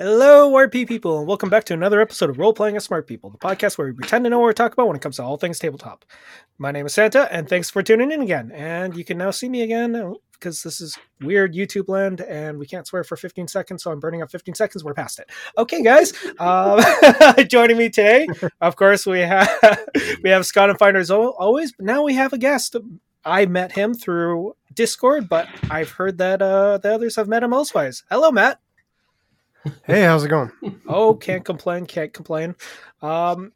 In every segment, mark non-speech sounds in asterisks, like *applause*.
Hello, RP people, and welcome back to another episode of Role Playing as Smart People, the podcast where we pretend to know what we talk about when it comes to all things tabletop. My name is Santa, and thanks for tuning in again. And you can now see me again because this is weird YouTube land, and we can't swear for 15 seconds, so I'm burning up 15 seconds. We're past it. Okay, guys, um, *laughs* joining me today, of course, we have *laughs* we have Scott and Finder as always. But now we have a guest. I met him through Discord, but I've heard that uh, the others have met him elsewise. Hello, Matt. Hey, how's it going? *laughs* oh, can't complain, can't complain. Um,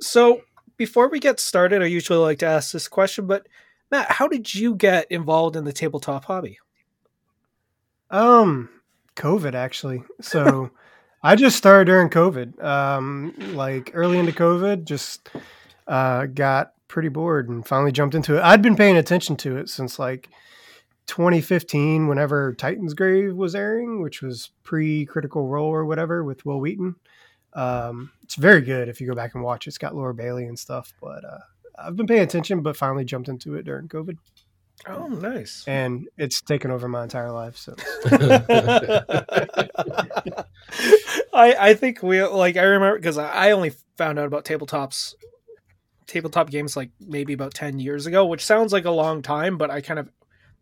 so before we get started, I usually like to ask this question, but Matt, how did you get involved in the tabletop hobby? Um, COVID actually. So *laughs* I just started during COVID. Um, like early into COVID, just uh, got pretty bored and finally jumped into it. I'd been paying attention to it since like 2015, whenever Titansgrave was airing, which was pre Critical Role or whatever with Wil Wheaton. Um, it's very good if you go back and watch. It's got Laura Bailey and stuff, but uh, I've been paying attention, but finally jumped into it during COVID. Oh, nice! And it's taken over my entire life. So, *laughs* I I think we like I remember because I only found out about tabletops, tabletop games like maybe about ten years ago, which sounds like a long time, but I kind of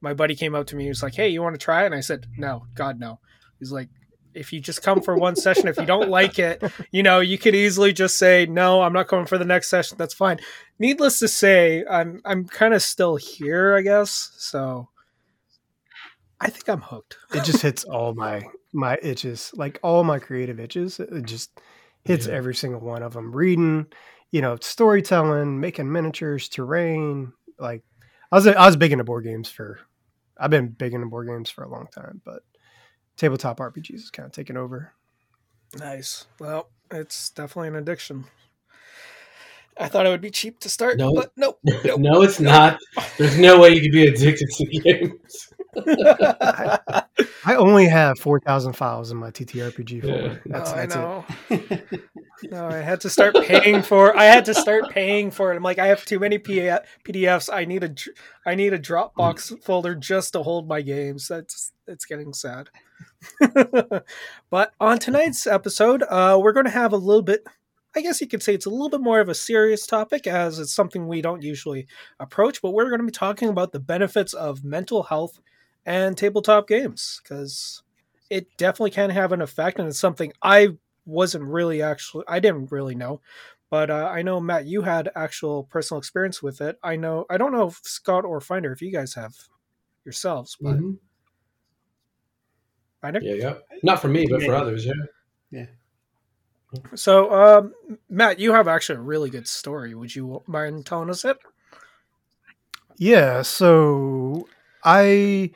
my buddy came up to me. He was like, "Hey, you want to try it?" And I said, "No, God, no." He's like, "If you just come for one session, if you don't like it, you know, you could easily just say, "No, I'm not coming for the next session." That's fine." Needless to say, I'm I'm kind of still here, I guess. So I think I'm hooked. it just hits all my my itches, like all my creative itches. It just hits yeah. every single one of them. Reading, you know, storytelling, making miniatures, terrain, like I was I was big into board games for I've been big into board games for a long time, but tabletop RPGs is kind of taking over. Nice. Well, it's definitely an addiction. I thought it would be cheap to start, no, but nope, *laughs* nope. no, it's not. There's no way you could be addicted to *laughs* games. *laughs* I, I, only have four thousand files in my TTRPG folder. Yeah. That's, oh, that's I know. it. no, I had to start paying for. I had to start paying for it. I'm like, I have too many PDFs. I need a, I need a Dropbox folder just to hold my games. That's it's getting sad. *laughs* but on tonight's episode, uh, we're going to have a little bit I guess you could say it's a little bit more of a serious topic as it's something we don't usually approach, but we're going to be talking about the benefits of mental health and tabletop games because it definitely can have an effect and it's something I wasn't really actually I didn't really know. But uh, I know Matt, you had actual personal experience with it. I know I don't know if Scott or Finder if you guys have yourselves, but mm-hmm. Finder? Yeah, yeah. Not for me, but for others, yeah. Yeah. So, um, Matt, you have actually a really good story. Would you mind telling us it? Yeah. So, I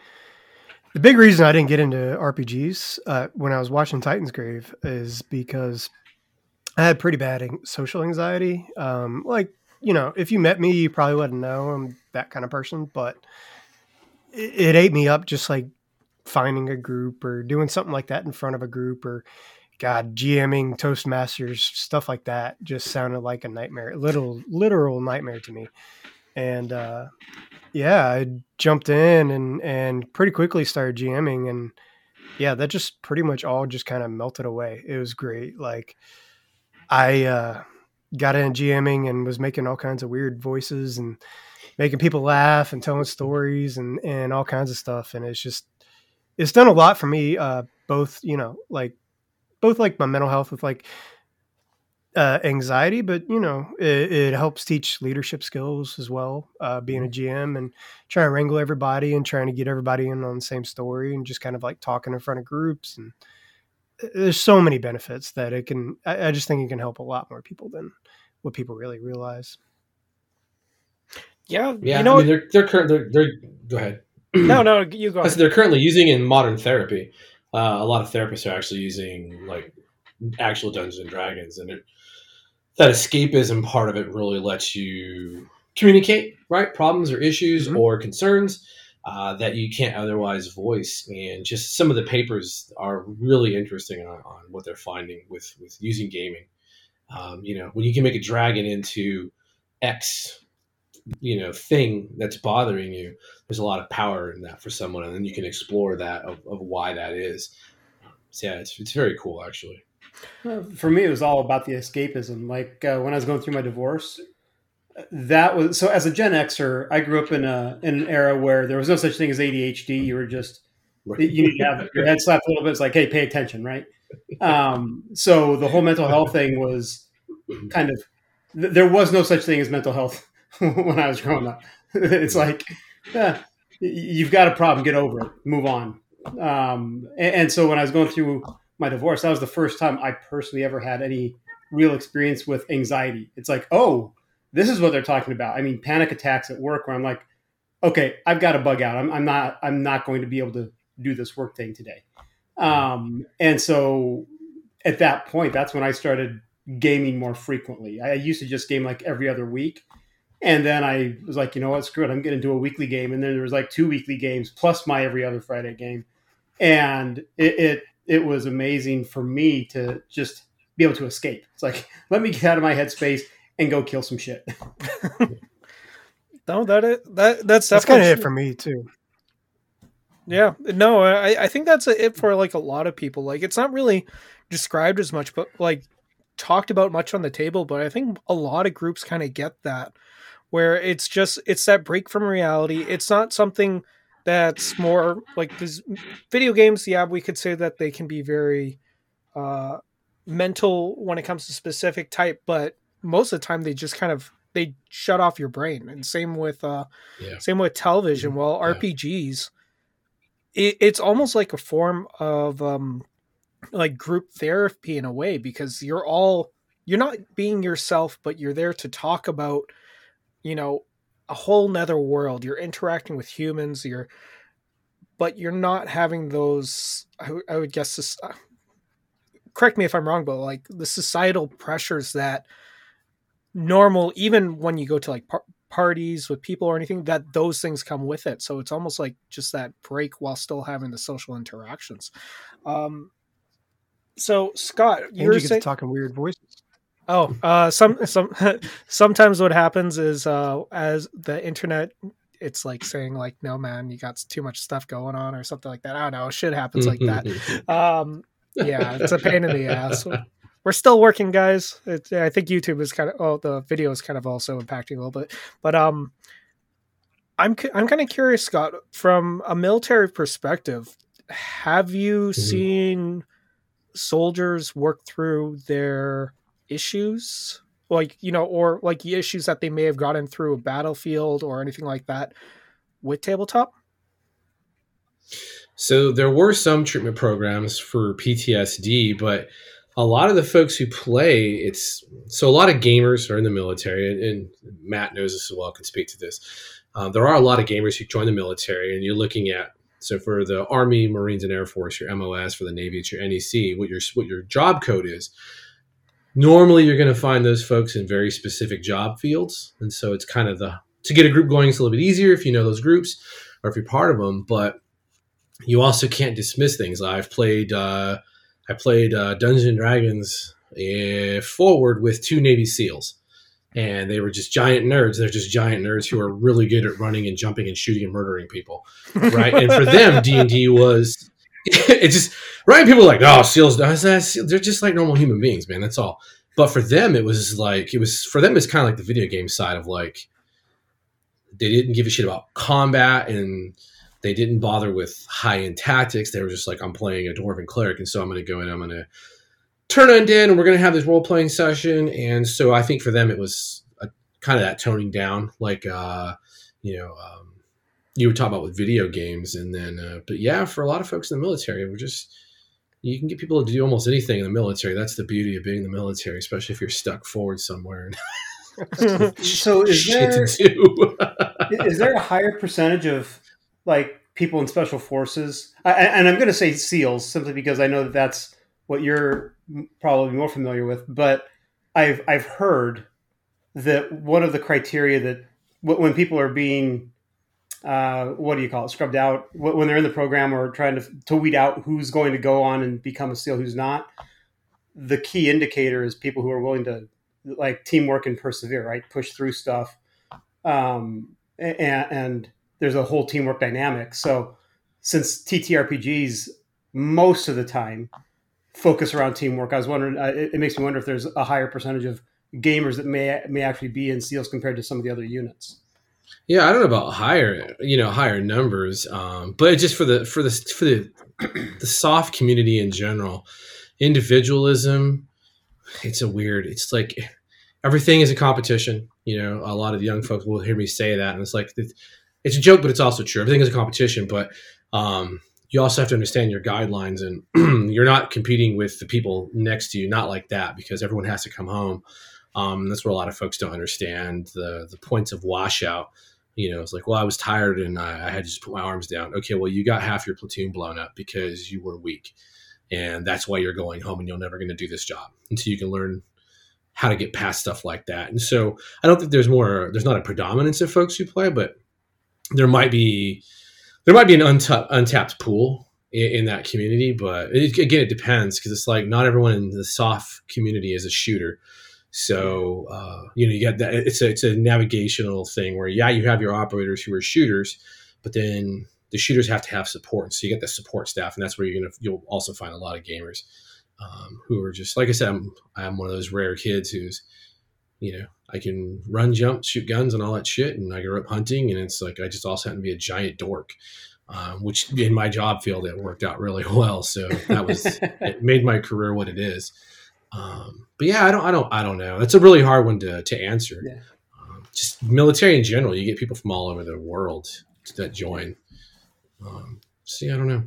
the big reason I didn't get into RPGs uh, when I was watching Titansgrave is because I had pretty bad social anxiety. Um, like, you know, if you met me, you probably wouldn't know I'm that kind of person, but it, it ate me up just like finding a group or doing something like that in front of a group or God, GMing Toastmasters, stuff like that just sounded like a nightmare, little literal nightmare to me. And uh, yeah, I jumped in and and pretty quickly started GMing, and yeah, that just pretty much all just kind of melted away. It was great. Like I uh, got in GMing and was making all kinds of weird voices and making people laugh and telling stories and and all kinds of stuff. And it's just it's done a lot for me. Uh, both you know like both like my mental health with like uh, anxiety, but you know, it, it, helps teach leadership skills as well. Uh, being a GM mm-hmm. and trying to wrangle everybody and trying to get everybody in on the same story and just kind of like talking in front of groups and uh, there's so many benefits that it can. I, I just think it can help a lot more people than what people really realize. Yeah, yeah. You know, I mean, they're they're, current, they're they're go ahead. no, no, you go. Ahead. They're currently using in modern therapy uh, a lot of therapists are actually using like actual Dungeons and Dragons, and it, that escapism part of it really lets you communicate right problems or issues mm-hmm. or concerns uh, that you can't otherwise voice. And just some of the papers are really interesting on, on what they're finding with with using gaming. Um, you know, when you can make a dragon into X you know thing that's bothering you there's a lot of power in that for someone and then you can explore that of, of why that is So, yeah, it's it's very cool actually. For me, it was all about the escapism. Like uh, when I was going through my divorce, that was so. As a Gen Xer, I grew up in a in an era where there was no such thing as ADHD. You were just you need to have your head slapped a little bit. It's like, hey, pay attention, right? Um, so the whole mental health thing was kind of th- there was no such thing as mental health *laughs* when I was growing up. *laughs* it's like you've got a problem, get over it, move on. Um, and, and so when I was going through my divorce, that was the first time I personally ever had any real experience with anxiety. It's like, oh, this is what they're talking about. I mean, panic attacks at work where I'm like, okay, I've got to bug out. I'm, I'm not, I'm not going to be able to do this work thing today. Um, and so at that point, that's when I started gaming more frequently. I used to just game like every other week. And then I was like, you know what, screw it. I'm going to do a weekly game. And then there was like two weekly games plus my every other Friday game. And it, it, it was amazing for me to just be able to escape. It's like, *laughs* let me get out of my headspace and go kill some shit. *laughs* No, that is, that that's That's kind of it for me too. Yeah, no, I, I think that's it for like a lot of people. Like, it's not really described as much, but like talked about much on the table. But I think a lot of groups kind of get that, where it's just it's that break from reality. It's not something that's more like this video games. Yeah, we could say that they can be very uh, mental when it comes to specific type, but most of the time they just kind of they shut off your brain. And same with uh, Yeah. same with television. Well, Yeah. RPGs, it, it's almost like a form of um, like group therapy in a way because you're all you're not being yourself, but you're there to talk about, you know, a whole nether world. You're interacting with humans. You're, but you're not having those. I, would- I would guess this. Uh, correct me if I'm wrong, but like the societal pressures that normal, even when you go to like par- parties with people or anything, that those things come with it. So it's almost like just that break while still having the social interactions. Um, so Scott, And you get to saying, talk in weird voices. Oh, uh, some some *laughs* sometimes what happens is uh, as the internet. It's like saying like, no man, you got too much stuff going on or something like that. I don't know. Shit happens like that. Um, yeah, it's a pain in the ass. *laughs* We're still working, guys. It, I think YouTube is kind of oh, the video is kind of also impacting a little bit, but um, I'm I'm kind of curious, Scott, from a military perspective. Have you seen soldiers work through their issues, like you know, or like the issues that they may have gotten through a battlefield or anything like that with tabletop? So there were some treatment programs for PTSD, but a lot of the folks who play, it's so a lot of gamers are in the military, and, and Matt knows this as well, can speak to this. Um, there are a lot of gamers who join the military, and you're looking at so for the Army, Marines, and Air Force, your MOS for the Navy, it's your NEC. What your what your job code is. Normally, you're going to find those folks in very specific job fields, and so it's kind of the to get a group going. It's a little bit easier if you know those groups or if you're part of them, but you also can't dismiss things. I've played uh, I played uh, Dungeons and Dragons uh, forward with two Navy SEAls, and they were just giant nerds. They're just giant nerds who are really good at running and jumping and shooting and murdering people, right? and for them, *laughs* D and D was *laughs* it just right. People are like, oh, SEAls, they're just like normal human beings, man. That's all. But for them, it was like it was for them. It's kind of like the video game side of like they didn't give a shit about combat and they didn't bother with high end tactics. They were just like, I'm playing a dwarven cleric, and so I'm going to go in. I'm going to turn undead, and we're going to have this role playing session. And so I think for them, it was a, kind of that toning down, like uh, you know, um, you would talk about with video games, and then, uh, but yeah, for a lot of folks in the military, we're just you can get people to do almost anything in the military. That's the beauty of being in the military, especially if you're stuck forward somewhere *laughs* *laughs* So is there *laughs* is there a higher percentage of like people in special forces? I, and I'm going to say SEALs simply because I know that that's what you're probably more familiar with. But I've I've heard that one of the criteria that when people are being uh, what do you call it scrubbed out when they're in the program or trying to to weed out who's going to go on and become a SEAL, who's not. The key indicator is people who are willing to like teamwork and persevere, right? Push through stuff. Um, and, and there's a whole teamwork dynamic. So since TTRPGs most of the time focus around teamwork. I was wondering, uh, it, it, makes me wonder if there's a higher percentage of gamers that may may actually be in seals compared to some of the other units. Yeah, I don't know about higher, you know, higher numbers, um, but just for the for the for the *clears throat* the soft community in general, individualism. It's a weird. It's like everything is a competition. You know, a lot of young folks will hear me say that, and it's like it's a joke, but it's also true. Everything is a competition, but um, you also have to understand your guidelines, and *clears throat* you're not competing with the people next to you. Not like that, because everyone has to come home. Um, that's where a lot of folks don't understand the the points of washout. You know, it's like, well, I was tired and I, I had to just put my arms down. Okay, well, you got half your platoon blown up because you were weak, and that's why you're going home, and you're never going to do this job until you can learn how to get past stuff like that. And so, I don't think there's more. There's not a predominance of folks who play, but there might be there might be an untapped, untapped pool in, in, that community. But it, again, it depends because it's like not everyone in the soft community is a shooter. So uh, you know, you got that. It's a it's a navigational thing where yeah, you have your operators who are shooters, but then the shooters have to have support. So you get the support staff, and that's where you're gonna you'll also find a lot of gamers um, who are just like I said. I'm I'm one of those rare kids who's you know I can run, jump, shoot guns, and all that shit. And I grew up hunting, and it's like I just also happen to be a giant dork. Um, which in my job field it worked out really *laughs* well. So that was it made my career what it is. Um, but yeah, I don't, I don't, I don't know. That's a really hard one to to answer. Yeah. Um, just military in general, you get people from all over the world that join. Um, see, I don't know.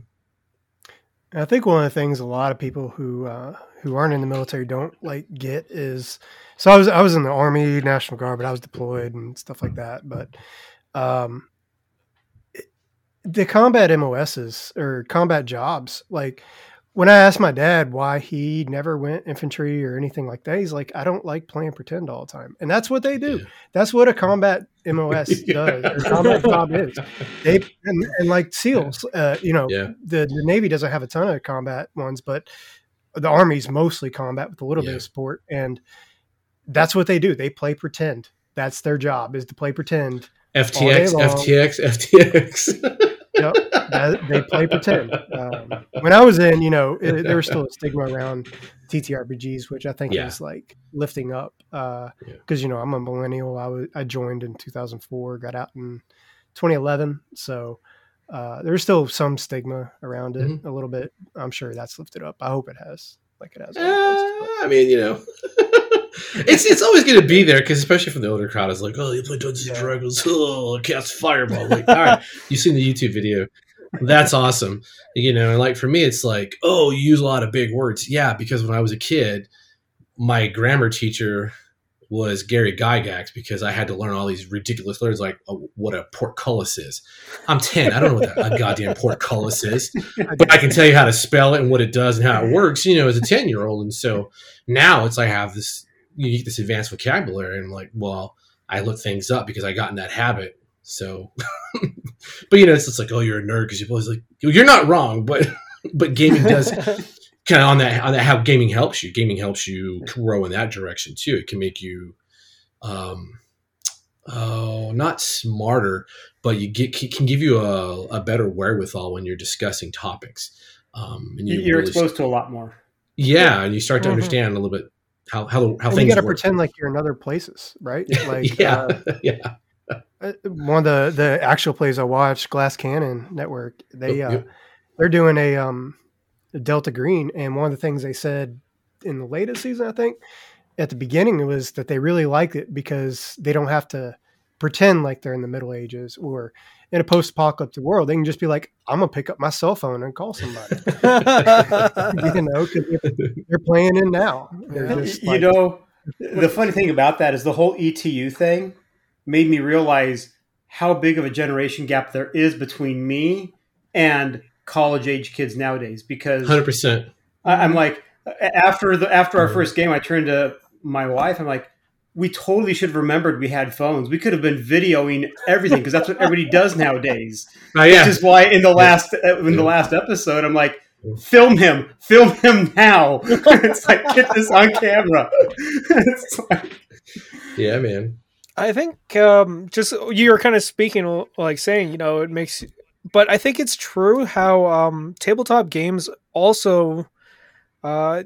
I think one of the things a lot of people who uh, who aren't in the military don't like get is so I was I was in the Army National Guard, but I was deployed and stuff like that. But um, the combat MOSs or combat jobs, like when I asked my dad why he never went infantry or anything like that, he's like, I don't like playing pretend all the time. And that's what they do. Yeah. That's what a combat MOS *laughs* does, or combat job is. They and, and like *laughs* SEALs, uh, you know, yeah. the, the Navy doesn't have a ton of combat ones, but the Army's mostly combat with a little bit of support. And that's what they do. They play pretend. That's their job is to play pretend. FTX, FTX, FTX. yep, they play pretend. Um, when I was in, you know, it, there was still a stigma around TTRPGs, which I think yeah. is like lifting up. Because uh, yeah. you know, I'm a millennial. I was I joined in 2004, got out in 2011, so. Uh, there's still some stigma around it mm-hmm. a little bit. I'm sure that's lifted up. I hope it has, like it has. Uh, I mean, you know, *laughs* it's it's always going to be there because especially from the older crowd, it's like, oh, you play Dungeons and Dragons, *laughs* oh, cast fireball. Like, all right, *laughs* you've seen the YouTube video. That's awesome, you know. And like for me, it's like, oh, you use a lot of big words. Yeah, because when I was a kid, my grammar teacher was Gary Gygax because I had to learn all these ridiculous words like uh, what a portcullis is. I'm 10. I don't know what a goddamn portcullis is, but I can tell you how to spell it and what it does and how it works, you know, as a 10 year old. And so now it's like I have this you get this advanced vocabulary and I'm like, well, I look things up because I got in that habit. So, *laughs* but you know, it's just like, oh, you're a nerd because you're always like, you're not wrong, but *laughs* but gaming does *laughs* kind of on that on that how gaming helps you. Gaming helps you grow in that direction too. It can make you, um, oh, not smarter, but you get can give you a, a better wherewithal when you're discussing topics. Um, and you are really exposed to a lot more. Yeah, and you start to mm-hmm. understand a little bit how how how and things. You got to pretend like you're in other places, right? Like yeah, uh, yeah. *laughs* Uh, one of the the actual plays I watched, Glass Cannon Network, they oh, uh, they're doing a um Delta Green, and one of the things they said in the latest season, I think, at the beginning, it was that they really liked it because they don't have to pretend like they're in the Middle Ages or in a post-apocalyptic world, they can just be like, "I'm gonna pick up my cell phone and call somebody." *laughs* *laughs* you know, they're playing in now. Like, you know, the funny thing about that is the whole ETU thing made me realize how big of a generation gap there is between me and college age kids nowadays. Because hundred percent, I'm like after the after our first game, I turned to my wife. I'm like we totally should have remembered we had phones. We could have been videoing everything because that's what everybody does nowadays. *laughs* Oh, yeah. Which is why in the last uh, in the last episode, I'm like, film him, film him now. *laughs* it's like get this on camera. *laughs* like... yeah, man. I think um, just you're kind of speaking like saying, you know, it makes but I think it's true how um, tabletop games also. Uh,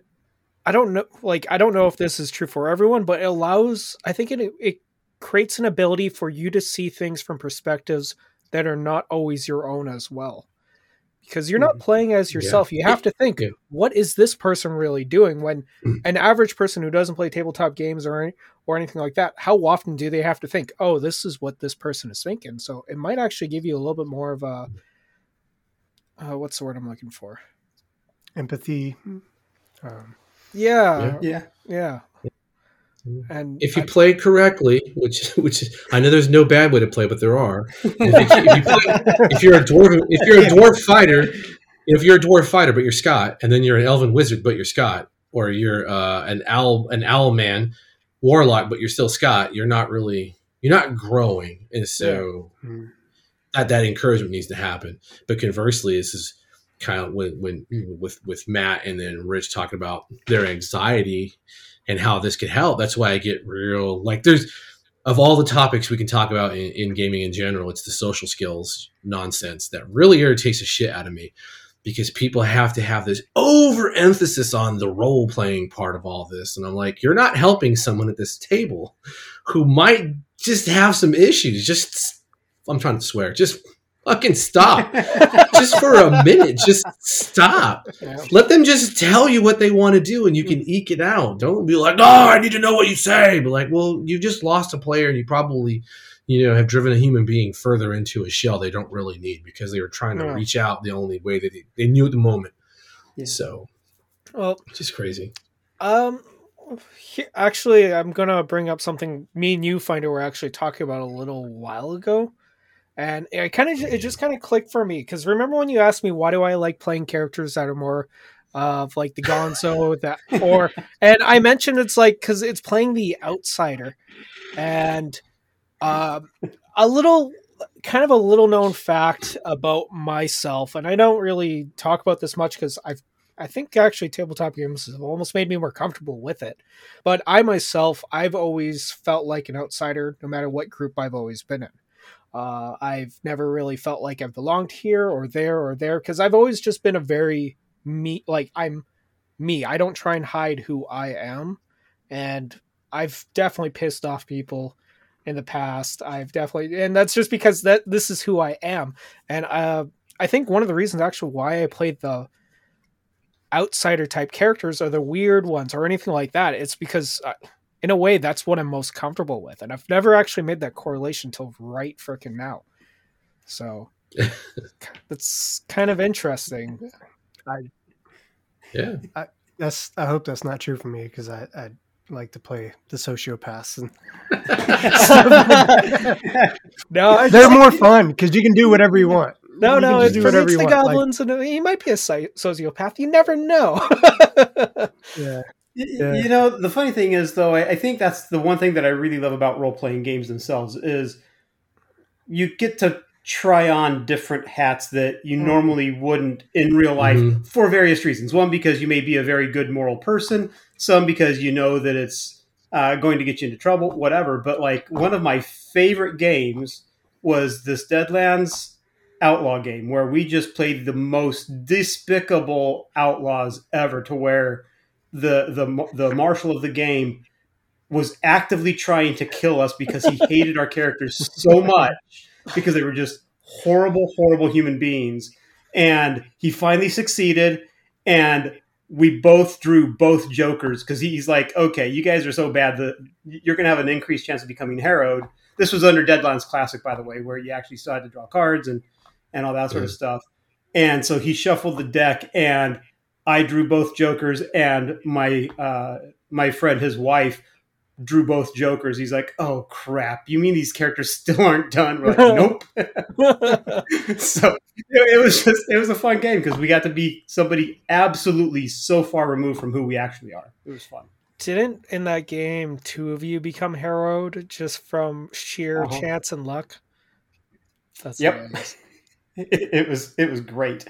I don't know, like I don't know if this is true for everyone, but it allows. I think it it creates an ability for you to see things from perspectives that are not always your own as well because you're not playing as yourself. You have to think, Yeah. what is this person really doing? When Mm. an average person who doesn't play tabletop games or any, or anything like that, how often do they have to think, oh, this is what this person is thinking? So it might actually give you a little bit more of a uh, what's the word I'm looking for? Empathy. Um, Yeah, Yeah. yeah. Mm. And If you I- play correctly, which *laughs* which I know there's no bad way to play, but there are. If, you, if, you play, if you're a dwarf, if you're a dwarf fighter, if you're a dwarf fighter but you're Scott, and then you're an elven wizard but you're Scott, or you're uh, an owl an owl man warlock but you're still Scott, you're not really you're not growing, and so mm, that that encouragement needs to happen. But conversely, this is kind of when when with with Matt and then Rich talking about their anxiety and how this could help. That's why I get real like there's of all the topics we can talk about in, in gaming in general, it's the social skills nonsense that really irritates the shit out of me because people have to have this overemphasis on the role playing part of all this. And I'm like, you're not helping someone at this table who might just have some issues. Just, I'm trying to swear, just fucking stop. *laughs* just for a minute, just stop. yeah. Let them just tell you what they want to do and you can eke it out. Don't be like, oh, I need to know what you say. But like, well, you just lost a player and you probably, you know, have driven a human being further into a shell they don't really need because they were trying to Yeah. reach out the only way that they, they knew at the moment. Yeah. So, well, just crazy. Um, he- actually, I'm gonna bring up something me and you finder were actually talking about a little while ago, and it kind of it just kind of clicked for me because remember when you asked me why do I like playing characters that are more of like the Gonzo that *laughs* or and I mentioned it's like because it's playing the outsider, and um, a little kind of a little known fact about myself, and I don't really talk about this much because I've I think actually tabletop games have almost made me more comfortable with it. But I myself, I've always felt like an outsider, no matter what group I've always been in. Uh, I've never really felt like I've belonged here or there or there because I've always just been a very me, like I'm me. I don't try and hide who I am, and I've definitely pissed off people in the past. I've definitely, and that's just because that this is who I am. And uh, I think one of the reasons actually why I played the outsider type characters or the weird ones or anything like that it's because uh, in a way that's what i'm most comfortable with and i've never actually made that correlation till right freaking now so *laughs* that's kind of interesting Yeah. that's. I hope that's not true for me because I I like to play the sociopaths and *laughs* no I they're more fun because you can do whatever you want. no You no can it's do for whatever the you want, like- goblins and he might be a sociopath you never know *laughs* Yeah. Yeah. You know, the funny thing is, though, I, I think that's the one thing that I really love about role playing games themselves is you get to try on different hats that you Mm. normally wouldn't in real life Mhm. for various reasons. One, because you may be a very good moral person. Some because you know that it's uh, going to get you into trouble. Whatever. But like one of my favorite games was this Deadlands outlaw game where we just played the most despicable outlaws ever to where the the the marshal of the game was actively trying to kill us because he hated our characters so much because they were just horrible horrible human beings. And he finally succeeded and we both drew both jokers because he's like okay you guys are so bad that you're going to have an increased chance of becoming harrowed. This was under Deadlands Classic by the way where you actually still had to draw cards and and all that sort of stuff. And so he shuffled the deck and I drew both jokers, and my uh, my friend, his wife, drew both jokers. He's like, "Oh crap! You mean these characters still aren't done?" We're like, *laughs* "Nope." *laughs* so it, it was just it was a fun game because we got to be somebody absolutely so far removed from who we actually are. It was fun. didn't in that game two of you become harrowed just from sheer Uh-huh. chance and luck that's Yep. *laughs* It, it was it was great.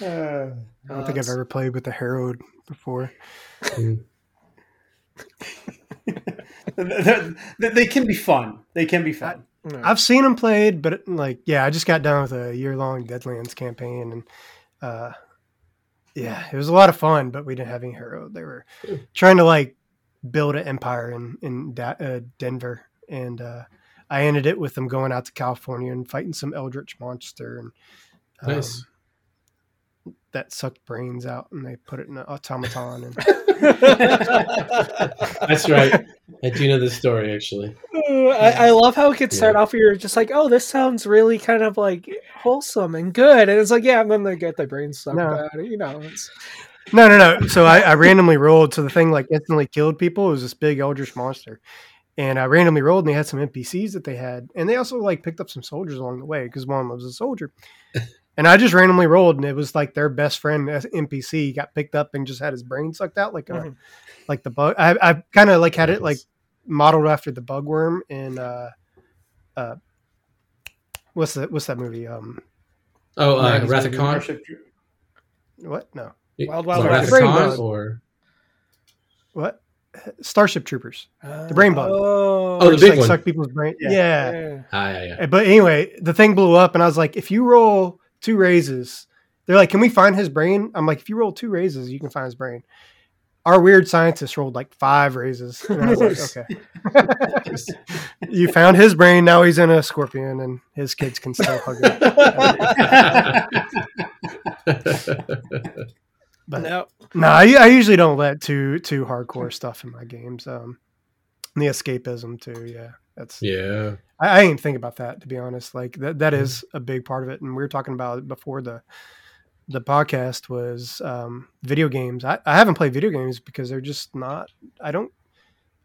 Uh, I don't Uh, think I've ever played with the Harrowed before. *laughs* they, they can be fun. They can be fun. No. I've seen them played, but like, yeah, I just got done with a year long Deadlands campaign, and uh, yeah, it was a lot of fun. But we didn't have any hero. They were trying to like build an empire in in da- uh, Denver, and uh, I ended it with them going out to California and fighting some eldritch monster, and um, Nice. That sucked brains out, and they put it in an automaton. And *laughs* That's right. I do know this story actually. I, I love how it could start Yeah. off where you're just like, oh, this sounds really kind of like wholesome and good. And it's like, yeah, and then they get their brains sucked No. out. You know, it's, No, no, no. So I, I randomly rolled. So the thing like instantly killed people. It was this big eldritch monster. And I randomly rolled and they had some NPCs that they had. And they also like picked up some soldiers along the way because one of them was a soldier. And I just randomly rolled and it was like their best friend NPC got picked up and just had his brain sucked out like a, Mhm. like the bug. I, I kind of like had it like modeled after the bug worm in uh uh what's that what's that movie? Um Oh, uh, Wrath of Khan. What? No. Wild, Wild Wrath of West. Khan Brain or What? Starship Troopers. uh, The brain bug. Oh, Oh, the big like one. suck people's brain. Yeah. yeah. yeah. ah, yeah, yeah. Uh, But anyway, the thing blew up, and I was like, if you roll two raises, they're like, can we find his brain? I'm like, if you roll two raises, you can find his brain. Our weird scientist rolled like five raises. And I was like, *laughs* okay. *laughs* you found his brain. Now he's in a scorpion, and his kids can still hug him. *laughs* But No. no, I, I usually don't let too too hardcore stuff in my games. Um, the escapism too. Yeah, that's yeah. I, I didn't think about that to be honest. Like that that mm-hmm. is a big part of it, and we were talking about it before the the podcast was um, video games. I, I haven't played video games because they're just not. I don't.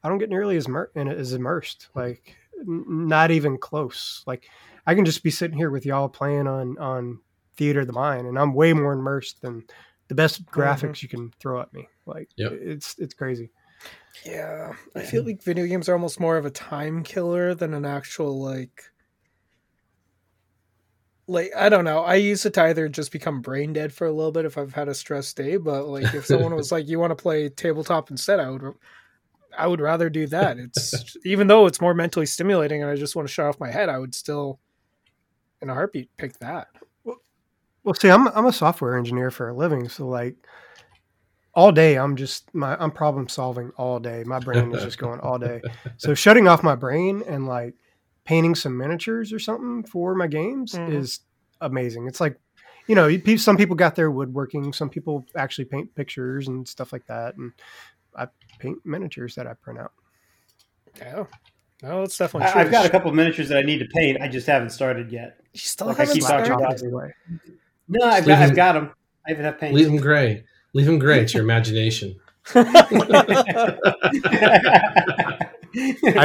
I don't get nearly as mer- as immersed. Mm-hmm. Like n- not even close. Like I can just be sitting here with y'all playing on on Theater of the Mind, and I'm way more immersed than the best mm-hmm. graphics you can throw at me. Like Yep. it's it's crazy. Yeah, I feel like video games are almost more of a time killer than an actual like. Like I don't know. I use it to either just become brain dead for a little bit if I've had a stress day, but like if *laughs* someone was like, "You want to play tabletop instead," I would, I would rather do that. It's *laughs* even though it's more mentally stimulating and I just want to shut off my head, I would still, in a heartbeat, pick that. Well, see, I'm I'm a software engineer for a living, so like all day I'm just my I'm problem solving all day. My brain is just going all day. So shutting off my brain and like painting some miniatures or something for my games Mhm. is amazing. It's like you know, some people got their woodworking, some people actually paint pictures and stuff like that, and I paint miniatures that I print out. Yeah, no, it's definitely. I, true. I've got a couple of miniatures that I need to paint. I just haven't started yet. You still like haven't keep started? No, I've got, I've got them. I even have paint. Leave them gray. Leave them gray. It's your imagination. I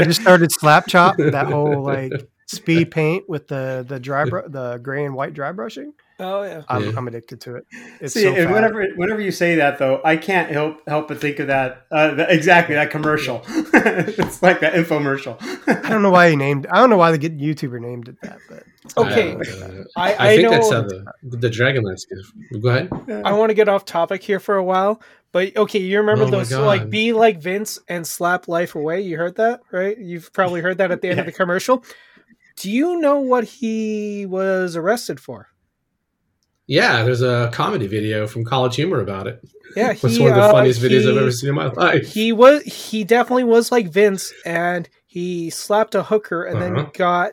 just started slap chop that whole like *laughs* speed paint with the the dry br- the gray and white dry brushing. Oh yeah. I'm, Yeah. I'm addicted to it. It's See, so and whenever whenever you say that though, I can't help help but think of that uh, the- exactly that commercial. *laughs* it's like that infomercial. I don't know why he named. I don't know why the YouTuber named it that, but *laughs* Okay, Uh, I, I, I, think know. that's how the the Dragonlance gift. Go ahead. I want to get off topic here for a while, but okay, you remember Oh my those like be like Vince and slap life away? You heard that, right? You've probably heard that at the end of the commercial. Do you know what he was arrested for? Yeah, there's a comedy video from College Humor about it. Yeah, It's one of the uh, funniest videos I've ever seen in my life. He was he definitely was like Vince, and he slapped a hooker and Uh-huh. then got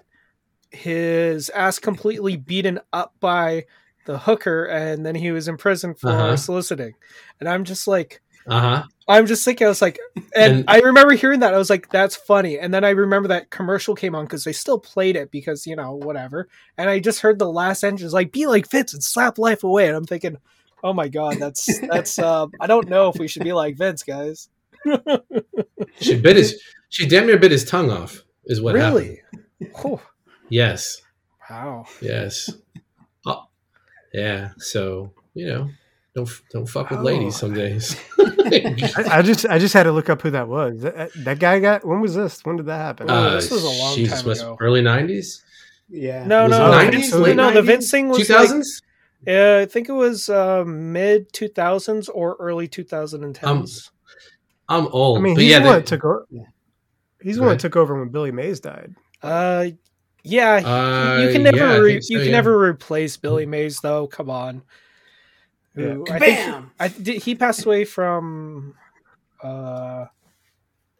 his ass completely beaten up by the hooker, and then he was in prison for Uh-huh. soliciting. And I'm just like, Uh huh. I'm just thinking, I was like, and, And- I remember hearing that. I was like, that's funny. And then I remember that commercial came on because they still played it because, you know, whatever. And I just heard the last entrance like, be like Vince and slap life away. And I'm thinking, oh my God, that's, that's, uh, I don't know if we should be like Vince, guys. *laughs* She bit his. She damn near bit his tongue off. Is what happened. really? Oh, Yes. wow. Yes. Oh, yeah. So you know, don't don't fuck with Oh. ladies some days. *laughs* I, I just I just had to look up who that was. That, that guy got. When was this? When did that happen? Uh, this was a long time was ago. Early nineties, Yeah. No, Was no, no. 90s? Vince- Late no, the 90s? Vince thing two was like, thousands. uh, I think it was uh, mid 2000s or early 2010s. I'm old. I mean, but he's yeah, the one that took over. Yeah. He's the one that took over when Billy Mays died. Uh, Yeah, Uh, you can never I re- so, you can never replace Billy Mays though. Come on. Yeah. Who- I think Bam! I did, he passed away from uh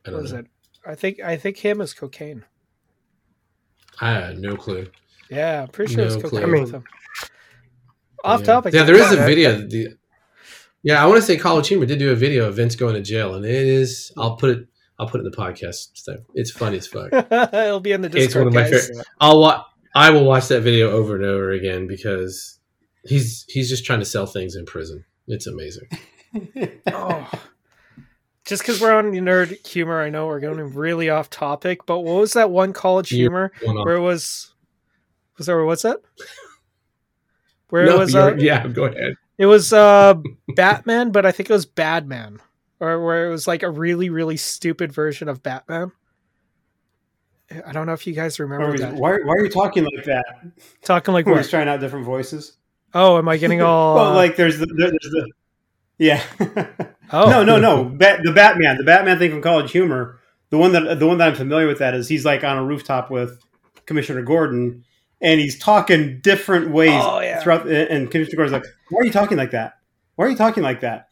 I what was know. it? I think I think him is cocaine. I had no clue. Yeah, I'm pretty sure it's cocaine clue. With him. Off yeah. topic. Yeah, there is a video. The, yeah, I want to say College Humor did do a video of Vince going to jail, and it is. I'll put it. I'll put it in the podcast. So It's funny as fuck. *laughs* It'll be in the Discord. It's one of my guys. favorite. I'll wa- I will watch that video over and over again because he's he's just trying to sell things in prison. It's amazing. *laughs* Oh. Just because we're on nerd humor, I know we're going really off topic, but what was that one college You- humor on- where it was was there what's that? Where No, it was you're- uh, yeah, go ahead. it was uh Batman, but I think it was Badman. Or where it was like a really, really stupid version of Batman. I don't know if you guys remember Why, that. why, why are you talking like that? Talking like We're what? just trying out different voices. Oh, am I getting *laughs* all well, uh, like there's the, there's the yeah. *laughs* oh No, no, no. Bat, the Batman, the Batman thing from College Humor. The one that the one that I'm familiar with that is he's like on a rooftop with Commissioner Gordon, and he's talking different ways Oh, yeah. throughout. And Commissioner Gordon's like, "Why are you talking like that? Why are you talking like that?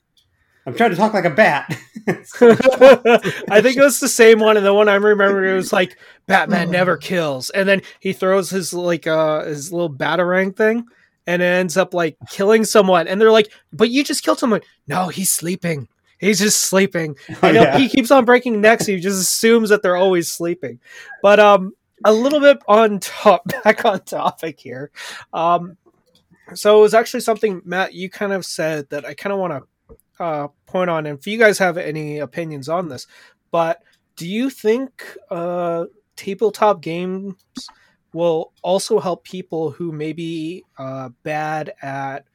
I'm trying to talk like a bat." *laughs* I think it was the same one, and the one I remember it was like Batman never kills, and then he throws his like uh his little batarang thing, and ends up like killing someone, and they're like, "But you just killed someone." No, he's sleeping. He's just sleeping. *laughs* I know Yeah. he keeps on breaking necks. He just assumes that they're always sleeping. But um, a little bit on top, *laughs* back on topic here. Um, so it was actually something Matt you kind of said that I kind of want to uh, point on, and if you guys have any opinions on this, but do you think uh, tabletop games will also help people who may be uh, bad at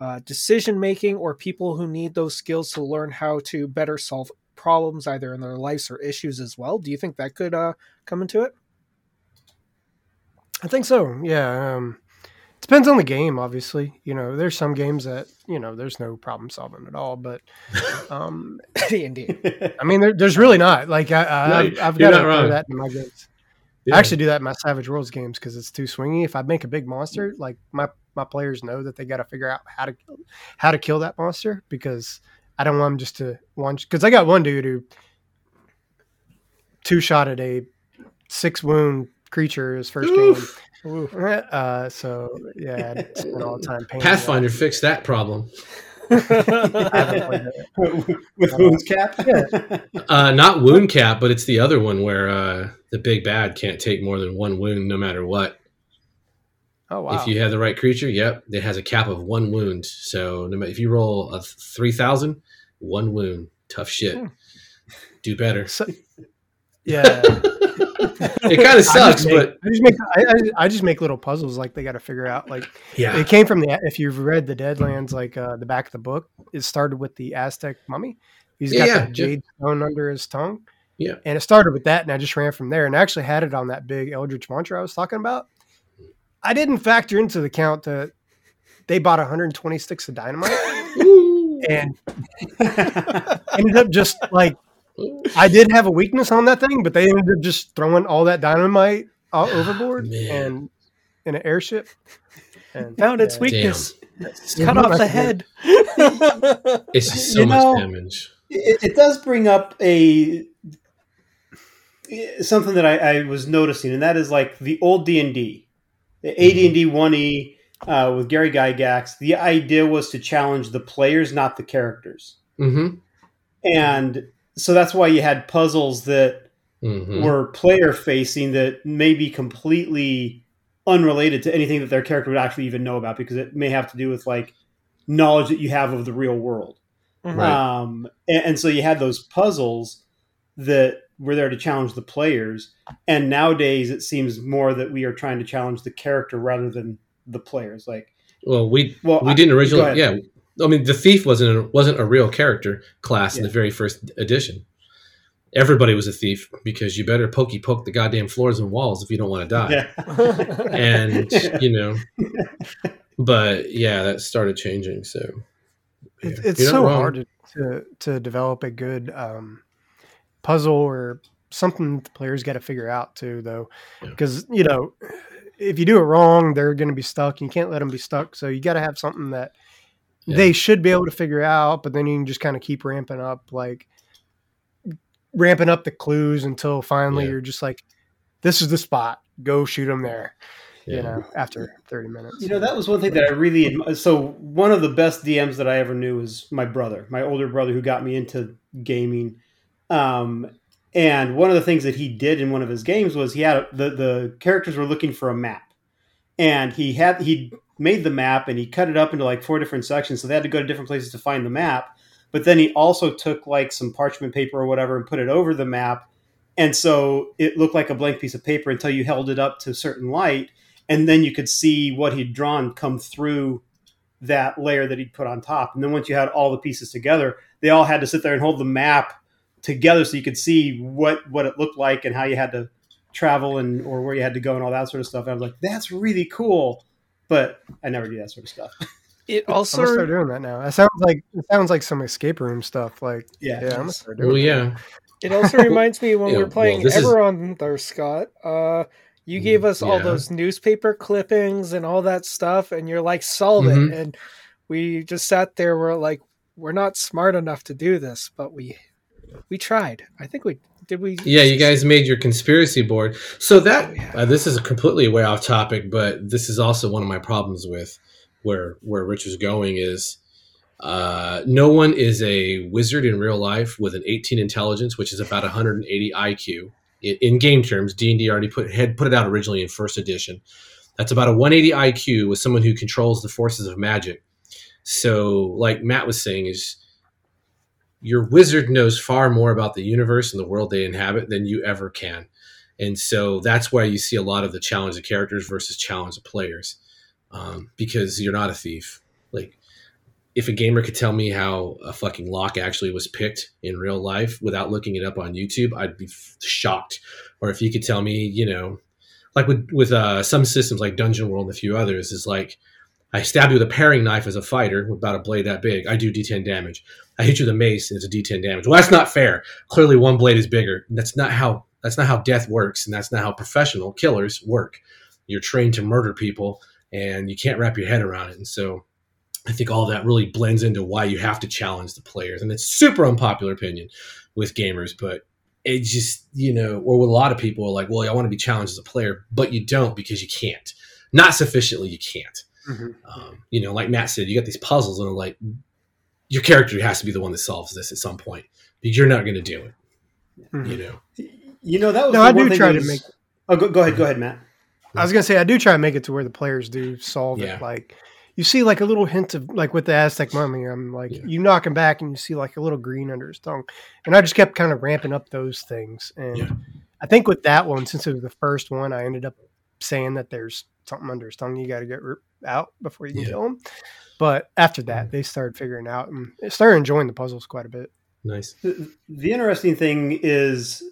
uh, decision making or people who need those skills to learn how to better solve problems either in their lives or issues as well? Do you think that could uh, come into it? I think so. Yeah. Um, depends on the game, obviously. You know, there's some games that you know there's no problem solving at all, but *laughs* um, *laughs* Indeed. I mean, there, there's really not. Like I, I, No, I've, I've got to not throw that in my games. Yeah. I actually do that in my Savage Worlds games because it's too swingy. If I make a big monster, like my my players know that they got to figure out how to how to kill that monster because I don't want them just to launch. Because I got one dude who two shot at a six wound creature his first Oof. Game. Uh, so yeah, I spent all the time *laughs* painting. Pathfinder fixed that problem. I haven't played it. *laughs* with Moon's cap. *laughs* Uh, not wound cap, but it's the other one where uh, the big bad can't take more than one wound, no matter what. Oh wow! If you have the right creature, yep, it has a cap of one wound. So no matter if you roll a three thousand, one wound, tough shit. Hmm. Do better. So- *laughs* yeah. It kind of *laughs* sucks, just make, but I just make I, I, I just make little puzzles like they got to figure out like yeah, it came from the if you've read the Deadlands like uh, the back of the book it started with the Aztec mummy. He's got Yeah, yeah. jade stone under his tongue. Yeah. and it started with that and I just ran from there and I actually had it on that big Eldritch Mantra I was talking about. I didn't factor into the count that they bought 120 sticks of dynamite. And *laughs* ended up just like I did have a weakness on that thing, but they ended up just throwing all that dynamite all overboard Man. and in an airship. And Found its yeah, weakness. Yeah, Cut off the head. *laughs* it's just so You much know- damage. it, it does bring up a something that I, I was noticing, and that is like the old D and D, the AD and D one E uh, with Gary Gygax. The idea was to challenge the players, not the characters, Mm-hmm. and so that's why you had puzzles that Mm-hmm. were player facing that may be completely unrelated to anything that their character would actually even know about because it may have to do with like knowledge that you have of the real world. Mhm. Um, and, and so you had those puzzles that were there to challenge the players. And nowadays it seems more that we are trying to challenge the character rather than the players. Like, Well, we well, we I- didn't originally. Yeah, I mean, the thief wasn't a, wasn't a real character class in the very first edition. Everybody was a thief because you better pokey poke the goddamn floors and walls if you don't want to die. yeah. *laughs* And you know, but yeah, that started changing. So yeah, It's, it's so wrong. hard to, to to develop a good um, puzzle or something the players got to figure out too, though, Yeah. because you know if you do it wrong, they're going to be stuck. You can't let them be stuck. So you got to have something that Yeah. they should be able to figure out, but then you can just kind of keep ramping up, like ramping up the clues until finally Yeah. you're just like, this is the spot. Go shoot them there. Yeah. You know, after 30 minutes. You know, that was one thing that I really admi- so one of the best DMs that I ever knew was my brother, my older brother who got me into gaming. Um, and one of the things that he did in one of his games was he had a, the the characters were looking for a map, and he had he made the map and he cut it up into like four different sections, so they had to go to different places to find the map. But then he also took like some parchment paper or whatever and put it over the map, and so it looked like a blank piece of paper until you held it up to a certain light, and then you could see what he'd drawn come through that layer that he'd put on top. And then once you had all the pieces together, they all had to sit there and hold the map together so you could see what what it looked like and how you had to travel and or where you had to go and all that sort of stuff. And I was like, that's really cool. But I never do that sort of stuff. It I'm also gonna start doing that now. It sounds like it sounds like some escape room stuff. Like, Yeah. yeah, I'm gonna start doing Well, that. yeah. It also reminds me when *laughs* Yeah, we were playing well, this is- Everon there, Scott. Uh, you gave us all those newspaper clippings and all that stuff, and you're like, solve it. Mhm. And we just sat there. We're like, we're not smart enough to do this, but we we tried. I think we did. We Yeah, you guys made your conspiracy board. So that Oh, uh, this is a completely way off topic, but this is also one of my problems with where where Rich is going is uh, no one is a wizard in real life with an 18 intelligence, which is about 180 IQ. In, in game terms, D and D already put had put it out originally in first edition. That's about a 180 IQ with someone who controls the forces of magic. So, like Matt was saying, is your wizard knows far more about the universe and the world they inhabit than you ever can. And so that's why you see a lot of the challenge of characters versus challenge of players um, because you're not a thief. Like, if a gamer could tell me how a fucking lock actually was picked in real life without looking it up on YouTube, I'd be shocked. Or if you could tell me, you know, like with with uh, some systems like Dungeon World and a few others, is like I stab you with a paring knife as a fighter with about a blade that big. I do D10 damage. I hit you with a mace and it's a D10 damage. Well, that's not fair. Clearly, one blade is bigger. That's not how that's not how death works, and that's not how professional killers work. You're trained to murder people, and you can't wrap your head around it. And so, I think all that really blends into why you have to challenge the players, and it's super unpopular opinion with gamers, but it just you know, or with a lot of people are like, well, I want to be challenged as a player, but you don't because you can't, not sufficiently. You can't. Mhm. Um, you know, like Matt said, you got these puzzles, and are like, your character has to be the one that solves this at some point because you're not going to do it. Mhm. You know. You know, that was No, the I one do thing try that to was- make. Oh, go, go ahead, go ahead, Matt. I was gonna say I do try to make it to where the players do solve Yeah. it. Like you see, like a little hint of like with the Aztec mummy. I'm like Yeah. you knock him back and you see like a little green under his tongue, and I just kept kind of ramping up those things. And Yeah. I think with that one, since it was the first one, I ended up saying that there's something under his tongue you got to get r- out before you can Yeah. kill him. But after that, they started figuring out and started enjoying the puzzles quite a bit. Nice. The, the interesting thing is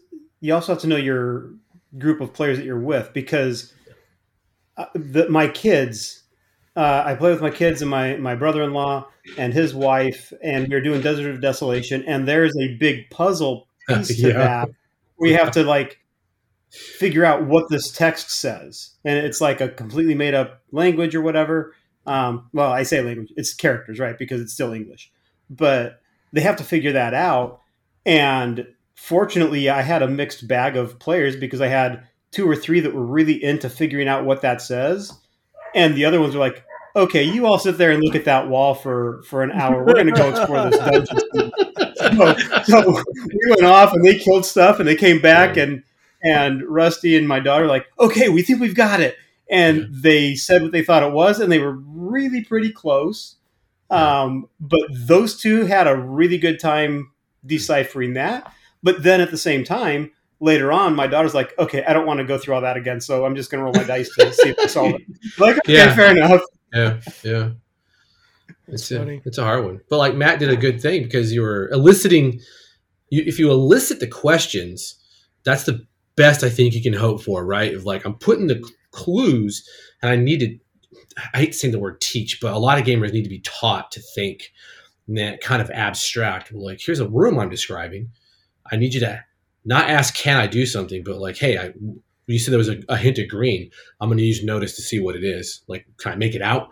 you also have to know your group of players that you're with because uh, the, my kids, uh, I play with my kids and my, my brother-in-law and his wife, and we're doing Desert of Desolation, and there's a big puzzle piece to *laughs* Yeah. that. We have to like figure out what this text says, and it's like a completely made up language or whatever. Um, well, I say language; it's characters, right? Because it's still English, but they have to figure that out. And fortunately, I had a mixed bag of players because I had two or three that were really into figuring out what that says, and the other ones were like, "Okay, you all sit there and look at that wall for for an hour. We're going to go explore this *laughs* dungeon." so, so we went off and they killed stuff and they came back Yeah. and and Rusty and my daughter were like, okay, we think we've got it. And Yeah. they said what they thought it was, and they were really pretty close. Um, but those two had a really good time deciphering that. But then at the same time, later on, my daughter's like, okay, I don't want to go through all that again, so I'm just going to roll my dice to see if I solve it. Like, okay, Yeah. fair enough. Yeah, yeah. It's That's a, funny. it's a hard one, but like Matt did a good thing because you were eliciting. You, if you elicit the questions, that's the best I think you can hope for, right? Of like I'm putting the clues, and I need to. I hate saying the word teach, but a lot of gamers need to be taught to think in that kind of abstract. Like, here's a room I'm describing. I need you to not ask can I do something, but like, hey, I you said there was a, a hint of green. I'm going to use notice to see what it is. Like, kind of make it out,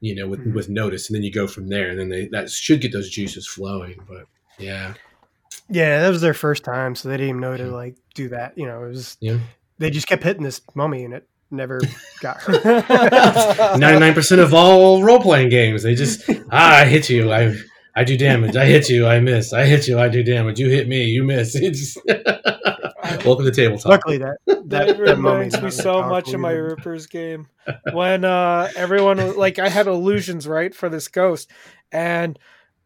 you know, with Mhm. with notice, and then you go from there, and then they that should get those juices flowing. But yeah, Yeah, that was their first time, so they didn't even know to like do that. You know, it was yeah. they just kept hitting this mummy and it never got *laughs* hurt. Ninety nine percent of all role playing games, they just ah, I hit you, I I do damage. I hit you, I miss. I hit you, I do damage. You hit me, you miss. *laughs* It's *laughs* welcome to tabletop. Luckily, that that, That that mummy's reminds me so much of my. Rippers game when uh, everyone like, I had illusions right for this ghost, and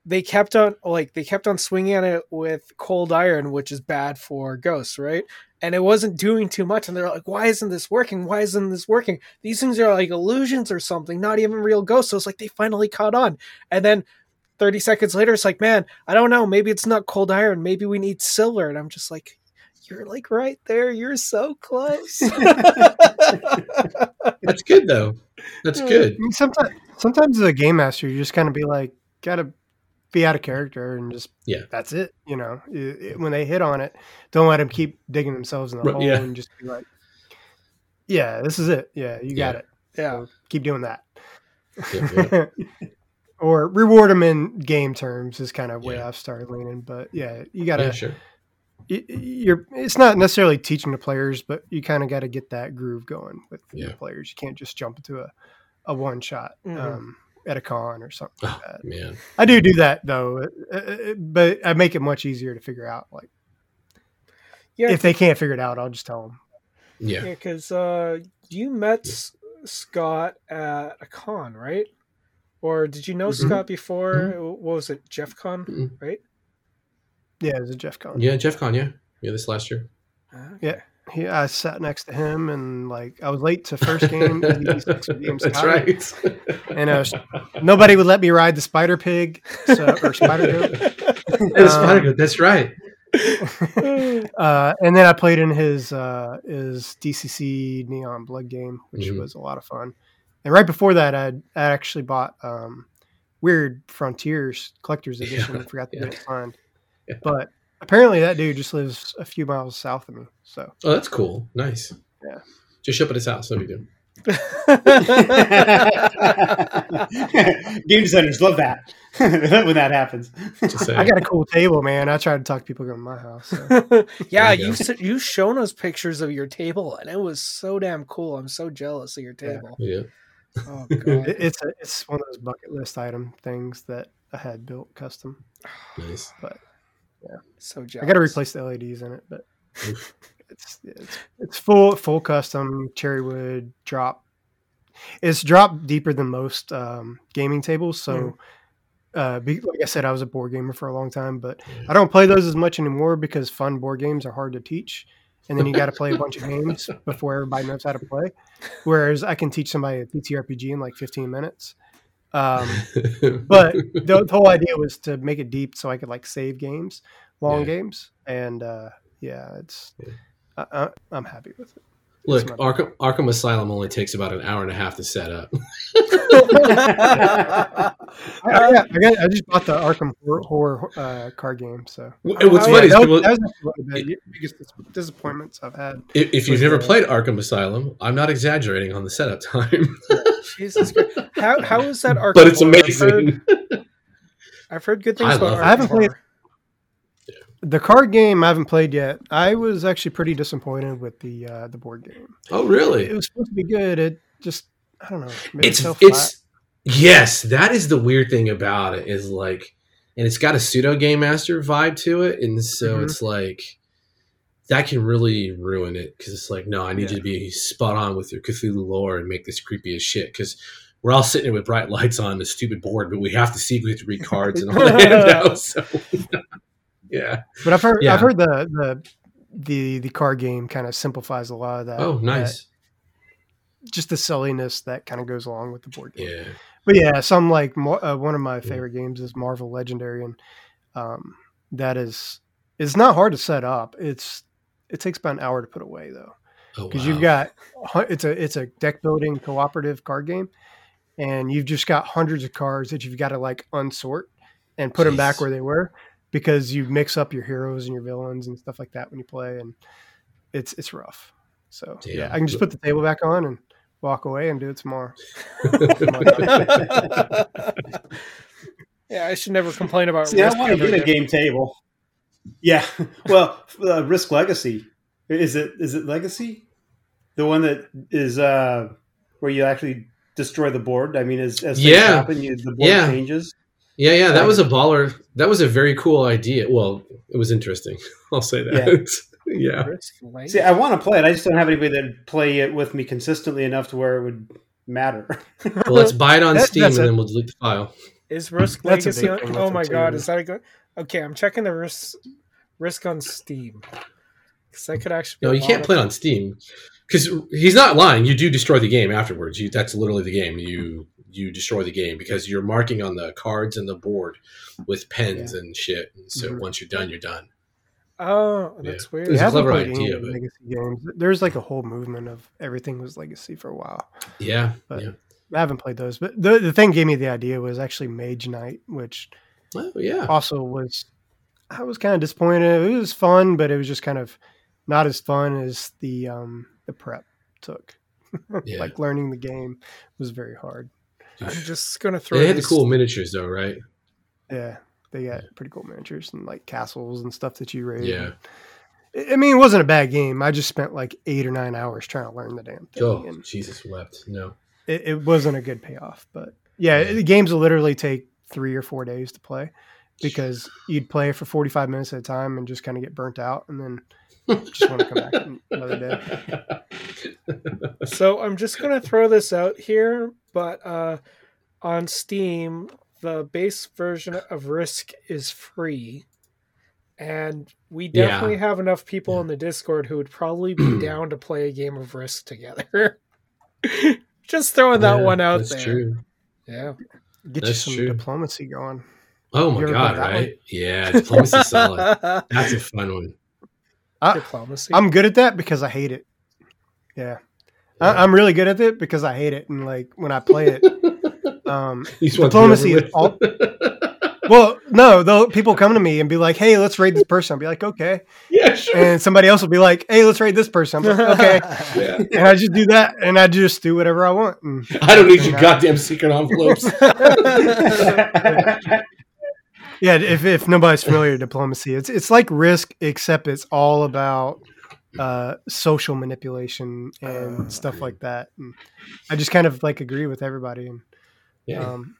they kept on like they kept on swinging at it with cold iron, which is bad for ghosts, right? And it wasn't doing too much, and they're like, "Why isn't this working? Why isn't this working? These things are like illusions or something, not even real ghosts." So it's like they finally caught on, and then. 30 seconds later, it's like, man, I don't know. Maybe it's not cold iron. Maybe we need silver. And I'm just like, you're like right there. You're so close. *laughs* That's good though. That's good. I mean, sometimes, sometimes as a game master, you just kind of be like, gotta be out of character and just Yeah. that's it. You know, It- it- when they hit on it, don't let them keep digging themselves in the Right, hole yeah. and just be like, yeah, this is it. Yeah, you got Yeah. it. yeah. So keep doing that. Yeah, yeah. *laughs* or reward them in game terms is kind of where Yeah. I've started leaning. But yeah, you gotta. Yeah, sure. y- you're it's not necessarily teaching the players, but you kind of got to get that groove going with Yeah. the players. You can't just jump into a, a one shot Mhm. um, at a con or something like Oh, that. man. I do do that though, uh, uh, but I make it much easier to figure out. Like Yeah, if they can't figure it out, I'll just tell them. Yeah. Yeah, because uh, you met S- Scott at a con, right? Or did you know Mhm. Scott before? What was it, Jeff Con, Mhm. right? Yeah, it was a Jeff Con. Yeah, Jeff Con, yeah. Yeah, this last year. Ah, Yeah. He, I sat next to him and like I was late to first game. ED6 with Ian That's right. And uh, nobody would let me ride the Spider Pig so, or Spider Goat. *laughs* That's, Um, fine. That's right. *laughs* uh, and then I played in his uh, his DCC Neon Blood game, which Mhm. was a lot of fun. And right before that, I I actually bought um, Weird Frontiers Collector's *laughs* Edition. Yeah, I forgot to yeah. get it signed, Yeah. but apparently that dude just lives a few miles south of me. So Oh, that's cool. Nice. Yeah. Just show up at his house. That'd be good. *laughs* Game designers love that *laughs* when that happens. I got a cool table, man. I try to talk people to my house. So. *laughs* yeah, There you you go. shown us pictures of your table, and it was so damn cool. I'm so jealous of your table. Yeah. Oh god, It- it's a, it's one of those bucket list item things that I had built custom. Nice. So jealous. I got to replace the LEDs in it, but it's it's it's full full custom cherry wood drop. It's dropped deeper than most um, gaming tables, so. Uh, be, like I said, I was a board gamer for a long time, but I don't play those as much anymore because fun board games are hard to teach, and then you got to play a bunch of games *laughs* before everybody knows how to play. Whereas I can teach somebody a TTRPG in like 15 minutes. Um, *laughs* but the, the whole idea was to make it deep so I could like save games, long Yeah. games, and uh, yeah, it's Yeah. I, I'm happy with it. Look, Arkham, Arkham Asylum only takes about an hour and a half to set up. *laughs* *laughs* I, I, got, I, just bought the Arkham horror, horror uh, card game, so what's Oh, funny yeah, that, was, that was actually one of the biggest disappointments I've had. if, if you've never played Arkham Asylum, I'm not exaggerating on the setup time, *laughs* Jesus Christ. How how is that Arkham but it's horror? I've heard, amazing. *laughs* I've heard good things I about it. I haven't played- The card game I haven't played yet. I was actually pretty disappointed with the uh, the board game. Oh, really? It was supposed to be good. It just I don't know. Maybe It's so it's yes. That is the weird thing about it is like, and it's got a pseudo game master vibe to it, and so Mhm. it's like that can really ruin it because it's like, no, I need Yeah. you to be spot on with your Cthulhu lore and make this creepy as shit because. We're all sitting here with bright *laughs* lights on the stupid board, but we have to see we have to read cards and all that handouts. So, *laughs* yeah. But I've heard Yeah. I've heard the the the the card game kind of simplifies a lot of that. Oh, that- nice. just the silliness that kind of goes along with the board game. Yeah. But yeah, some like uh, one of my favorite games is Marvel Legendary, and um, that is it's not hard to set up. It's it takes about an hour to put away though, Oh, because wow. you've got it's a it's a deck building cooperative card game, and you've just got hundreds of cards that you've got to like unsort and put them back where they were. because you mix up your heroes and your villains and stuff like that when you play, and it's it's rough. So yeah, Yeah. I can just put the table back on and walk away and do it tomorrow. *laughs* *laughs* yeah, I should never complain about. See, I Risk want to ever get a game table. Yeah, *laughs* well, uh, Risk Legacy is it? Is it Legacy? The one that is uh, where you actually destroy the board. I mean, as, as things Yeah. happen, you, the board Yeah. changes. Yeah, yeah, that was a baller. That was a very cool idea. Well, it was interesting. *laughs* I'll say that. *laughs* Yeah. Risk Legacy. See, I want to play it. I just don't have anybody that play it with me consistently enough to where it would matter. Well, let's buy it on That- Steam and a- then we'll delete the file. Is Risk Legacy? big On, thing with oh my god, too. is that a good? Okay, I'm checking the Risk Risk on Steam because that could actually. Be No, you can't play it on Steam because he's not lying. You do destroy the game afterwards. You, that's literally the game. You you destroy the game because you're marking on the cards and the board with pens and shit. And so Mhm. once you're done, you're done. Oh, that's Yeah. weird. It was I a haven't clever played idea, but- legacy games. There's like a whole movement of everything was legacy for a while. Yeah, But- yeah. I haven't played those, but the the thing gave me the idea was actually Mage Knight, which Oh, yeah. also was I was kind of disappointed. It was fun, but it was just kind of not as fun as the um the prep took. *laughs* Yeah. like learning the game was very hard. I'm just gonna throw. It. They had the cool miniatures though, right? Yeah, they got pretty cool miniatures and like castles and stuff that you raid. Yeah. I I mean, it wasn't a bad game. I just spent like eight or nine hours trying to learn the damn thing, Oh, and Jesus wept. No. it, it wasn't a good payoff. But yeah, the games will literally take three or four days to play because you'd play for 45 minutes at a time and just kind of get burnt out and then just want to come back *laughs* another day. So I'm just gonna throw this out here, but uh, on Steam, the base version of Risk is free, and we Yeah. definitely have enough people in the Discord who would probably be *clears throat* down to play a game of Risk together. *laughs* just throwing that Yeah, one out that's there. true. Yeah. Get That's you some true. diplomacy going. Oh my god, played that right? Yeah, diplomacy solid. *laughs* That's a fun one. I, Diplomacy. I'm good at that because I hate it. Yeah. I, I'm really good at it because I hate it. And like when I play it, *laughs* um, You just want to be Diplomacy is all- *laughs* well, no, though people come to me and be like, "Hey, let's raid this person." I'll be like, "Okay," *laughs* yeah, sure. and somebody else will be like, "Hey, let's raid this person." I'm like, "Okay," *laughs* Yeah. and I just do that, and I just do whatever I want. And *laughs* I don't need your I- goddamn secret envelopes. yeah, if if nobody's familiar with diplomacy, it's it's like Risk, except it's all about uh, social manipulation and Oh, stuff like that. And I just kind of like agree with everybody and Yeah. um,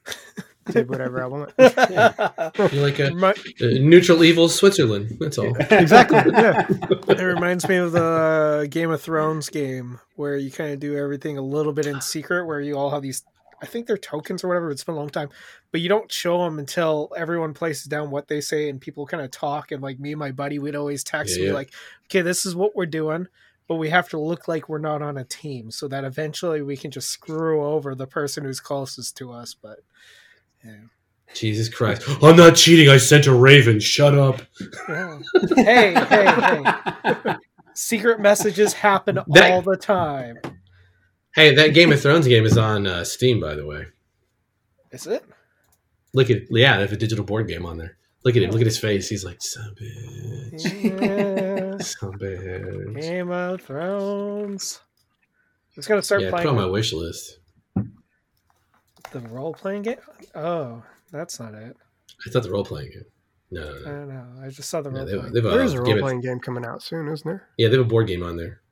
do whatever I want. *laughs* You're like a, Remi- a neutral evil Switzerland. That's all. *laughs* Exactly. Yeah. it reminds me of the Game of Thrones game where you kind of do everything a little bit in secret, where you all have these. I think they're tokens or whatever. It's been a long time, but you don't show them until everyone places down what they say and people kind of talk. And like me and my buddy, we'd always text Yeah, me yeah. like, "Okay, this is what we're doing." But we have to look like we're not on a team, so that eventually we can just screw over the person who's closest to us. But yeah. Jesus Christ. *laughs* I'm not cheating. I sent a raven. Shut up. Yeah. *laughs* hey, hey, hey! Secret messages happen That- all the time. Hey, that Game of Thrones game is on uh, Steam, by the way. Is it? Look at yeah, they have a digital board game on there. Look at him. Look at his face. He's like, son of a bitch. Yeah. *laughs* Son bitch. Game of Thrones. Just gonna start Yeah, put playing on my wish list. The role playing game. Oh, that's not it. I thought the role playing game. No, no, I no. don't know. I just saw the Yeah, role they, playing. they have There is a a, role Game of- playing game coming out soon, isn't there? yeah, they have a board game on there.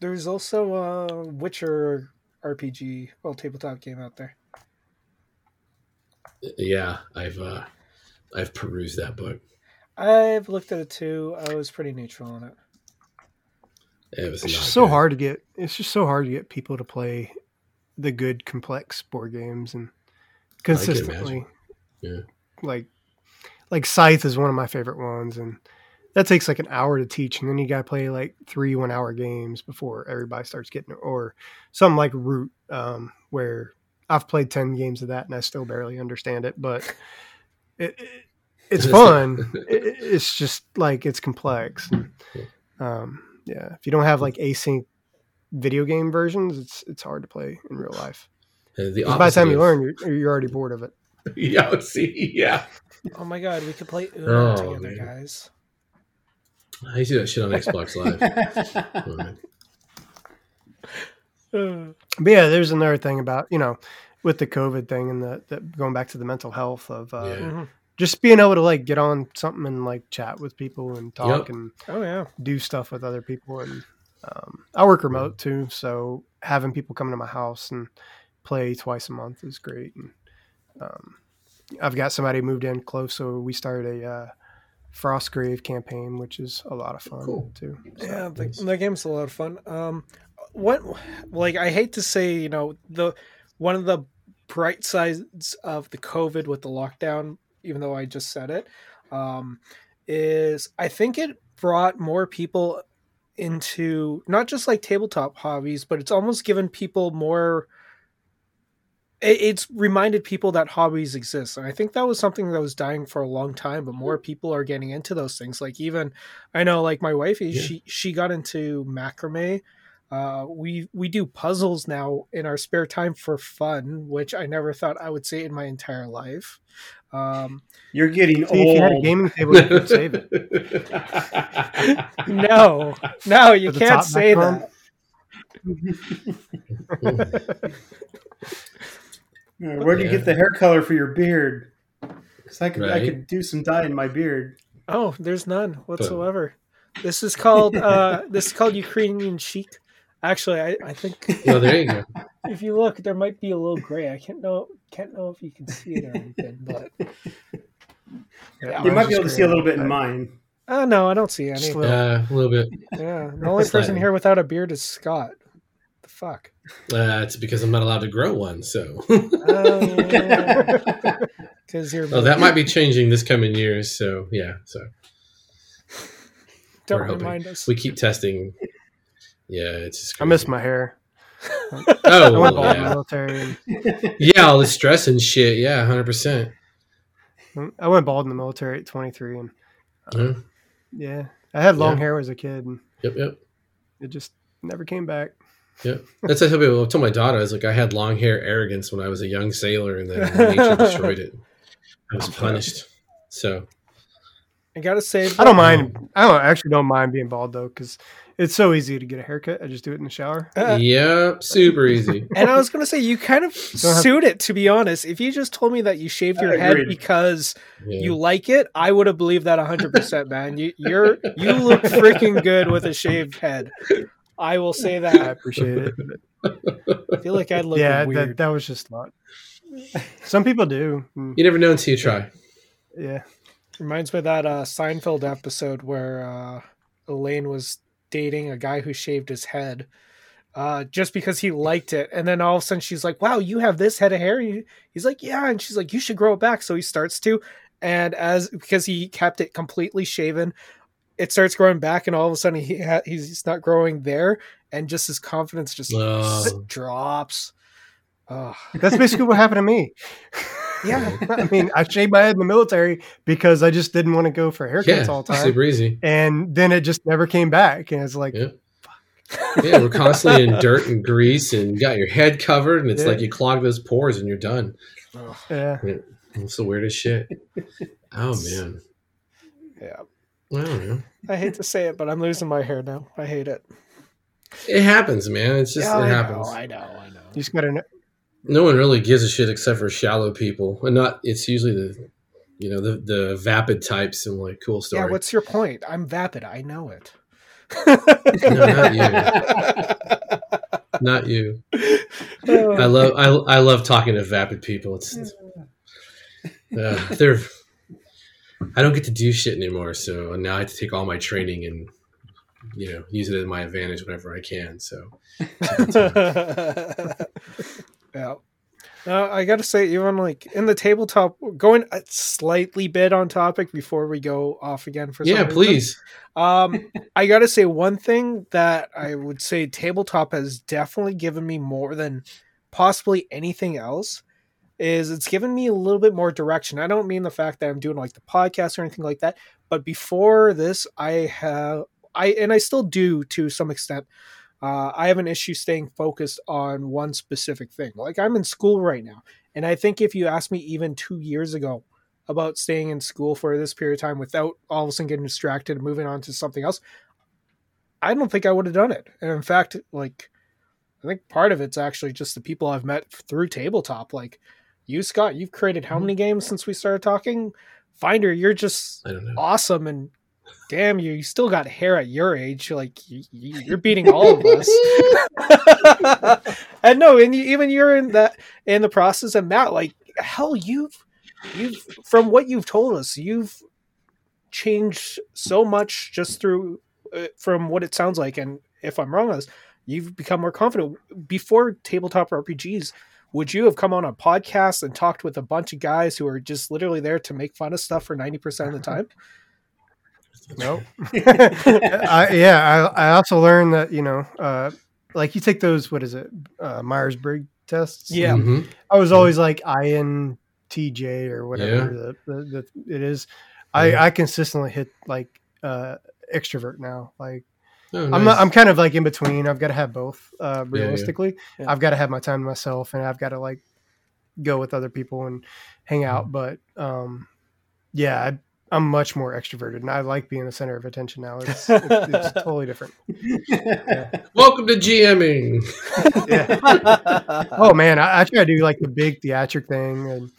There's also a Witcher RPG, well, tabletop game out there. Yeah, I've uh, I've perused that book. I've looked at it too. I was pretty neutral on it. It was It's not just so hard to get. It's just so hard to get people to play the good, complex board games and consistently. Yeah. Like, like Scythe is one of my favorite ones, and that takes like an hour to teach, and then you got to play like three one-hour games before everybody starts getting it. Or something like Root, um, where I've played ten games of that and I still barely understand it, but *laughs* it, it- it's *laughs* fun. It- it- it's just like it's complex. Um, yeah, if you don't have like async video game versions, it's it's hard to play in real *sighs* life. Uh, the 'Cause by the time you of- learn, you're, you're already *laughs* bored of it. yeah, see, yeah. Oh my god, we could play Uno Oh, together, man. guys. I used to do that shit on Xbox Live. *laughs* Man. But yeah, there's another thing about you know, with the COVID thing and the, the going back to the mental health of uh, Yeah. mhm. just being able to like get on something and like chat with people and talk Yep. and Oh yeah. do stuff with other people. And um, I work remote too, so having people come to my house and play twice a month is great. And um, I've got somebody moved in close, so we started a uh, Frostgrave campaign, which is a lot of fun Cool. too. So, Yeah, the, nice. the game's a lot of fun. Um, what, like, I hate to say, you know, the one of the bright sides of the COVID with the lockdown, even though I just said it, um, is I think it brought more people into not just like tabletop hobbies, but it's almost given people more. it- It's reminded people that hobbies exist, and I think that was something that was dying for a long time. But more people are getting into those things. Like even I know, like my wife, Yeah. she she got into macrame. Uh, we we do puzzles now in our spare time for fun, which I never thought I would say in my entire life. Um, You're getting See, if you had a old. gaming table, you could save it. *laughs* no, no, you can't top say that. *laughs* Where do you get the hair color for your beard? Because I could, I could do some dye in my beard. Oh, there's none whatsoever. This is called uh, this is called Ukrainian chic. Actually, I, I think *laughs* well, there you go. if you look, there might be a little gray. I can't know can't know if you can see it or anything, *laughs* but Yeah, You might be just able to see a little bit in mine. oh no, I don't see any. Just Uh, a little bit. Yeah, the only person Slightly. here without a beard is Scott. The fuck. Uh, it's because I'm not allowed to grow one. So, *laughs* Because you're. oh, that might be changing this coming years. So, yeah. So Don't we're hoping. remind us. we keep testing. Yeah, it's just. I miss my hair. *laughs* Oh, I went bald in the yeah. military. And, yeah, all the stress and shit. Yeah, hundred percent. I went bald in the military at 23, and uh, Yeah. yeah, I had long Yeah. hair as a kid, and Yep, yep, it just never came back. yep. That's what I tell people. I told my daughter, I was like, I had long hair arrogance when I was a young sailor, and then *laughs* nature destroyed it. I was punished. So, I gotta say, I don't mind. I don't actually don't mind being bald though, because it's so easy to get a haircut. I just do it in the shower. Uh, yep, super easy. *laughs* and I was gonna say you kind of *laughs* Don't suit it. To be honest, if you just told me that you shaved your head because Yeah. you like it, I would have believed that hundred percent, man. You you're you look freaking good with a shaved head. I will say that. I appreciate it. I feel like I'd look yeah, weird. that that was just not. Some people do. Mm, You never know until you try. Yeah, Reminds me of that uh, Seinfeld episode where uh, Elaine was dating a guy who shaved his head uh, just because he liked it. And then all of a sudden she's like, wow, you have this head of hair? And he's like, yeah. And she's like, you should grow it back. So he starts to. And as because he kept it completely shaven, it starts growing back. And all of a sudden he ha- he's not growing there. And just his confidence just Oh. drops. Oh, that's basically what happened to me. *laughs* yeah. *laughs* I mean, I shaved my head in the military because I just didn't want to go for haircuts Yeah, all the time, super easy. and then it just never came back. And it's like, Yeah. Yeah, we're constantly in *laughs* dirt and grease, and you got your head covered, and it's Yeah. like you clog those pores, and you're done. yeah, It's the weirdest shit. Oh *laughs* man, Yeah. I don't know. I hate to say it, but I'm losing my hair now. I hate it. It happens, man. It's just Yeah, it I happens. Know, I know. I know. you just gotta. No one really gives a shit except for shallow people, and not. It's usually the, you know, the the vapid types and like cool story. Yeah, what's your point? I'm vapid. I know it. No, not you. Not you. I *laughs* love I, I love talking to vapid people. It's uh, they're I don't get to do shit anymore, so now I have to take all my training and you know use it as my advantage whenever I can. So *laughs* *laughs* yeah. Uh, I gotta say, even like in the tabletop, going a slightly bit on topic before we go off again for some yeah, please. Um, *laughs* I gotta say one thing that I would say tabletop has definitely given me more than possibly anything else is it's given me a little bit more direction. I don't mean the fact that I'm doing like the podcast or anything like that, but before this, I have I and I still do to some extent. Uh, I have an issue staying focused on one specific thing. Like I'm in school right now, and I think if you asked me even two years ago about staying in school for this period of time without all of a sudden getting distracted and moving on to something else, I don't think I would have done it. And in fact, like I think part of it's actually just the people I've met through tabletop. Like you, Scott, you've created how many games since we started talking? Finder, you're just I don't know. awesome and damn you you still got hair at your age. Like you, are beating all of us. *laughs* And no and you, even you're in that in the process and matt like hell you've you've from what you've told us you've changed so much just through uh, from what it sounds like. And if i'm wrong on this you've become more confident. Before tabletop rpgs would you have come on a podcast and talked with a bunch of guys who are just literally there to make fun of stuff for 90% of the *laughs* time Nope. *laughs* *laughs* I, yeah, I, I also learned that you know, uh, like you take those what is it, uh, Myers Briggs tests. Yeah. Mhm. I was always like INTJ or whatever the, the, the, it is. I Yeah. I consistently hit like uh, extrovert now. Like Oh, I'm not, I'm kind of like in between. I've got to have both. Uh, yeah. realistically, Yeah. I've got to have my time to myself, and I've got to like go with other people and hang Mm-hmm. out. But um, yeah, I, I'm much more extroverted, and I like being the center of attention now. It's *laughs* it's, it's totally different. *laughs* Welcome to GMing. *laughs* Yeah. Oh man, I, I try to do like the big theatric thing and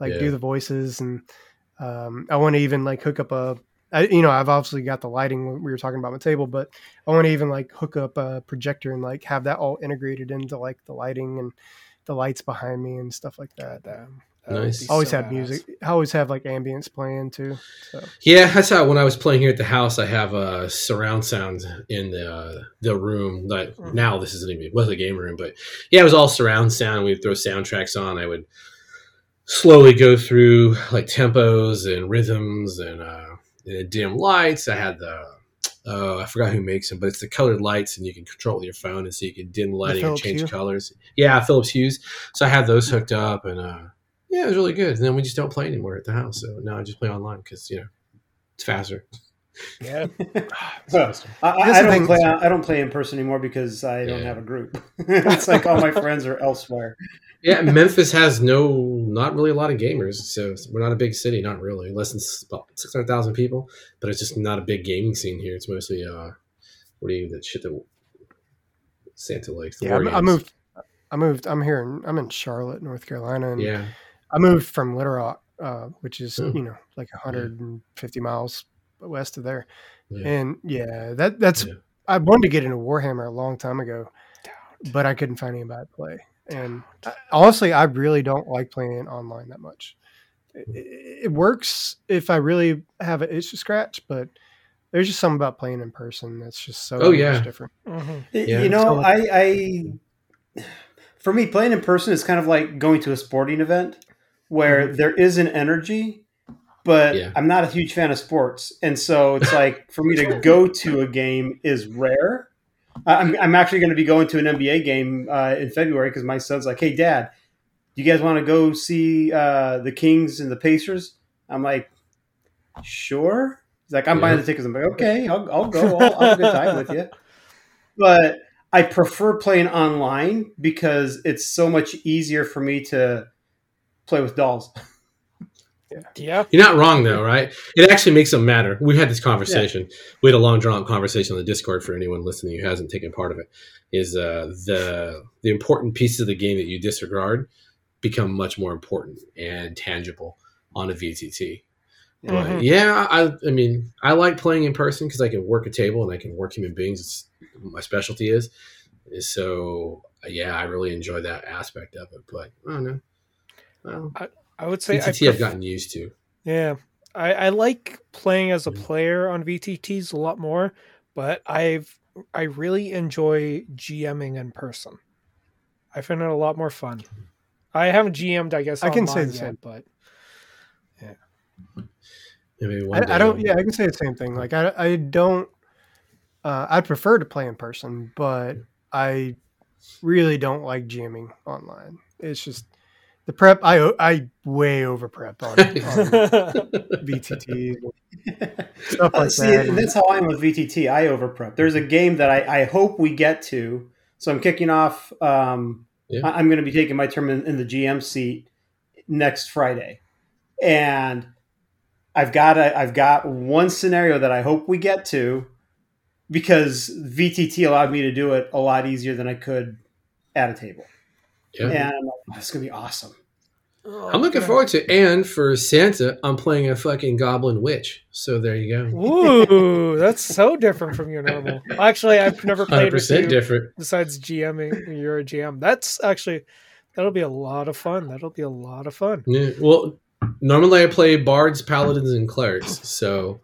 like Yeah. do the voices, and um, I want to even like hook up a. I, you know, I've obviously got the lighting we were talking about my table, but I want to even like hook up a projector and like have that all integrated into like the lighting and the lights behind me and stuff like that. Damn, that would Nice. be always so have badass. music. I always have like ambience playing too. So Yeah, that's how when I was playing here at the house, I have uh, surround sound in the uh, the room. Like Mhm. now, this isn't even it was a game room, but yeah, it was all surround sound. We'd throw soundtracks on. I would slowly go through like tempos and rhythms and, uh, and dim lights. I had the uh, I forgot who makes them, but it's the colored lights, and you can control it with your phone, and so you can dim the lighting and change Hue? colors. Yeah, Philips Hues. So I had those hooked up, and uh, yeah, it was really good. And then we just don't play anymore at the house, so now I just play online because you know it's faster. Yeah, *laughs* So, I, I, I don't play. I don't play in person anymore because I don't Yeah. have a group. *laughs* it's like all my friends are elsewhere. Yeah, Memphis has no, not really a lot of gamers. So we're not a big city, not really. Less than about six hundred thousand people, but it's just not a big gaming scene here. It's mostly uh, what do you that shit that Santa likes? the yeah, I, I moved. I moved. I'm here. In, I'm in Charlotte, North Carolina, and Yeah, I moved from Little Rock, uh, which is Oh. you know like 150 miles west of there. yeah. And yeah, that that's Yeah. I wanted to get into Warhammer a long time ago, but I couldn't find anybody to play. And I, honestly, I really don't like playing online that much. It, it, it works if I really have an itch to scratch, but there's just something about playing in person that's just so Oh, much yeah. different. Mhm. Yeah. You know, I, I, *sighs* for me, playing in person is kind of like going to a sporting event where there is an energy, but Yeah. I'm not a huge fan of sports, and so it's like for me to *laughs* go to a game is rare. I- I'm, I'm actually going to be going to an NBA game uh, in February because my son's like, "Hey, Dad, you guys want to go see uh, the Kings and the Pacers?" I'm like, "Sure." He's like, "I'm buying the tickets." I'm like, "Okay, I'll, I'll go. *laughs* I'll, I'll have a good time with you." But I prefer playing online because it's so much easier for me to play with dolls. *laughs* yeah, You're not wrong though, right? It actually makes them matter. We had this conversation. We had a long drawn conversation on the Discord for anyone listening who hasn't taken part of it. Is uh, the the important pieces of the game that you disregard become much more important and tangible on a VTT. But Mhm. yeah, I, I mean, I like playing in person because I can work a table and I can work human beings. It's my specialty is. So yeah, I really enjoy that aspect of it. But I don't know. Well, I would say I VTT I've gotten used to. Yeah, I, I like playing as a Yeah. player on VTTs a lot more, but I've I really enjoy GMing in person. I find it a lot more fun. I haven't GM'd, I guess. I can say the yet, same. but Maybe one day I, I don't. Yeah, I can say the same thing. Like I, I don't. Uh, I'd prefer to play in person, but I really don't like GMing online. It's just the prep. I I way over prep on, *laughs* on VTT stuff Uh, like see, that. and that's how I am with VTT. I over prep. There's a game that I, I hope we get to. So I'm kicking off. Um, Yeah. I- I'm going to be taking my term in, in the GM seat next Friday, and I've got a, I've got one scenario that I hope we get to because VTT allowed me to do it a lot easier than I could at a table. Yeah. And I'm like, oh, this is gonna be awesome. Oh, I'm looking forward to it. And for Santa, I'm playing a fucking goblin witch. So there you go. Ooh, that's so different from your normal. Actually, I've never played with 100% you different. besides GMing. You're a GM. That's actually that'll be a lot of fun. That'll be a lot of fun. Yeah. Well, normally I play bards, paladins, and clerics. So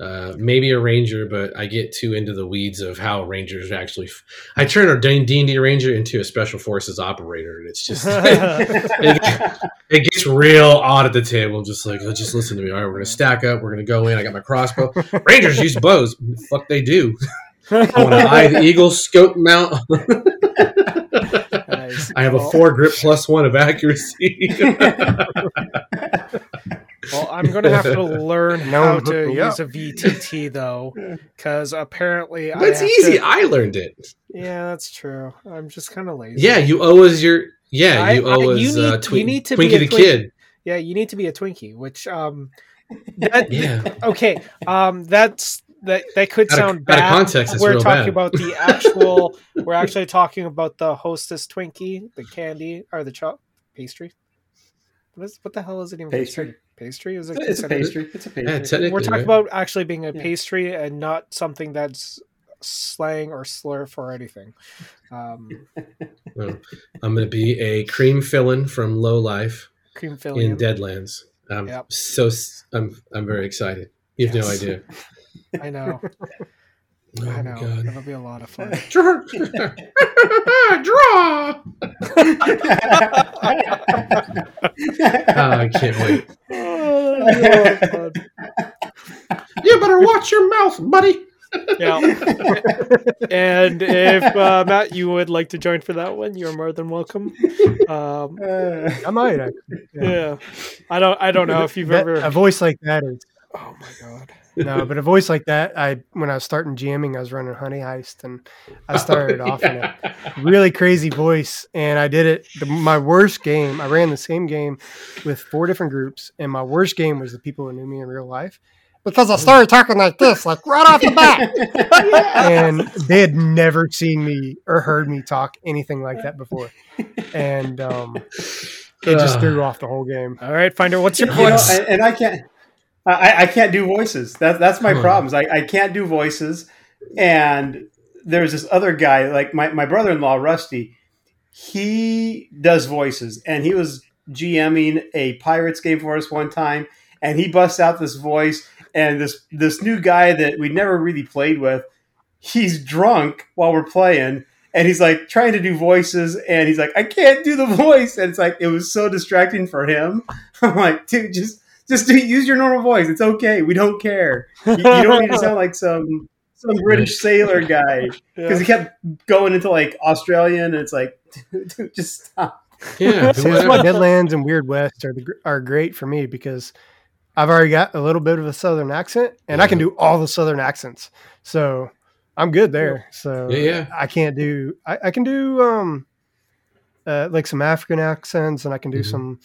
uh, maybe a ranger, but I get too into the weeds of how rangers actually. F- I turn a D and D ranger into a special forces operator, and it's just *laughs* it, it gets real odd at the table. I'm just like, oh, just listen to me. All right, we're gonna stack up. We're gonna go in. I got my crossbow. *laughs* Rangers use bows. Fuck, they do. I want to eye the eagle scope mount. *laughs* Nice. I have a four grip plus one of accuracy. Well, I'm going to have to *laughs* learn No how to hooked me use a VTT though, *laughs* because apparently I That's have easy. to- I learned it. yeah, that's true. I'm just kind of lazy. Yeah, you owe us your. Yeah, I- you I- owe you us need- uh, you need to be a the twink. Kid. yeah. You need to be a Twinkie, which um, *laughs* that, Yeah. okay, um, that's that that could Out of- sound out of bad. context, we're real talking bad. about the actual. we're actually talking about the Hostess Twinkie, the candy or the cho- pastry. What is what the hell is it even? Pastry. considered? Pastry is it? It's a pastry. It's a pastry. Yeah, We're talking right? about actually being a Yeah. pastry and not something that's slang or slur for anything. Um, *laughs* Oh, I'm going to be a cream filling from Low Life cream in. Deadlands. I'm Yep. so s- I'm I'm very excited. You have no idea. I know. *laughs* Oh I know. god. That'll be a lot of fun. *laughs* Draw. Draw. Ah, I can't wait. You better watch your mouth, buddy. yeah. and if uh, Matt, you would like to join for that one, you're more than welcome. Um, I might. Actually. yeah, I don't. I don't know if you've That- ever. a voice like that is Oh my god. No, but a voice like that. I when I was starting GMing, I was running Honey Heist, and I started off in a really crazy voice, and I did it. The, my worst game. I ran the same game with four different groups, and my worst game was the people who knew me in real life because I started talking like this, like right off the bat, *laughs* and they had never seen me or heard me talk anything like that before, and um, it just *sighs* threw off the whole game. All right, Finder, what's your You know, and, and I can't. I, I can't do voices. That's that's my problems. I, I can't do voices. And there's this other guy, like my, my brother in law, Rusty. He does voices, and he was GMing a Pirates game for us one time, and he busts out this voice, and this this new guy that we never really played with, he's drunk while we're playing, and he's like trying to do voices, and he's like, I can't do the *laughs* voice, and it's like it was so distracting for him. *laughs* I'm like, dude, just just do, use your normal voice. It's okay. We don't care. You, you don't need to sound like some some British sailor *laughs* guy because he kept going into like Australian, and it's like, *laughs* dude, just stop. Yeah, See, that's why Deadlands and Weird West are the, are great for me because I've already got a little bit of a southern accent, and I can do all the southern accents. So I'm good there. So Yeah, yeah. I can't do. I, I can do um, uh, like some African accents, and I can do Mhm. some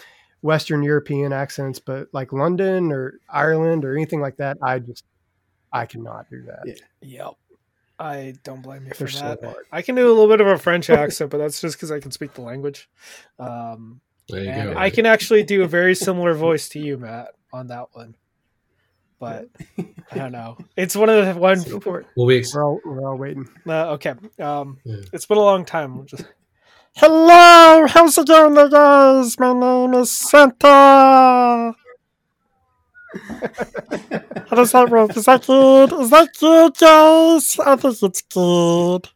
Western European accents, but like London or Ireland or anything like that, I just I cannot do that. Yeah. Yep. I don't blame you for They're so that. hard. I can do a little bit of a French accent, but that's just because I can speak the language. Um, There you and go. I can actually do a very similar voice to you, Matt, on that one. But I don't know. It's one of the one. Go for it. Well, we ex- We're all we're all waiting. Uh, okay. Um, Yeah. It's been a long time. We'll just- Hello, how's it going, there, guys? My name is Santa. How does that work? Is that good? Is that good, guys? I think it's good.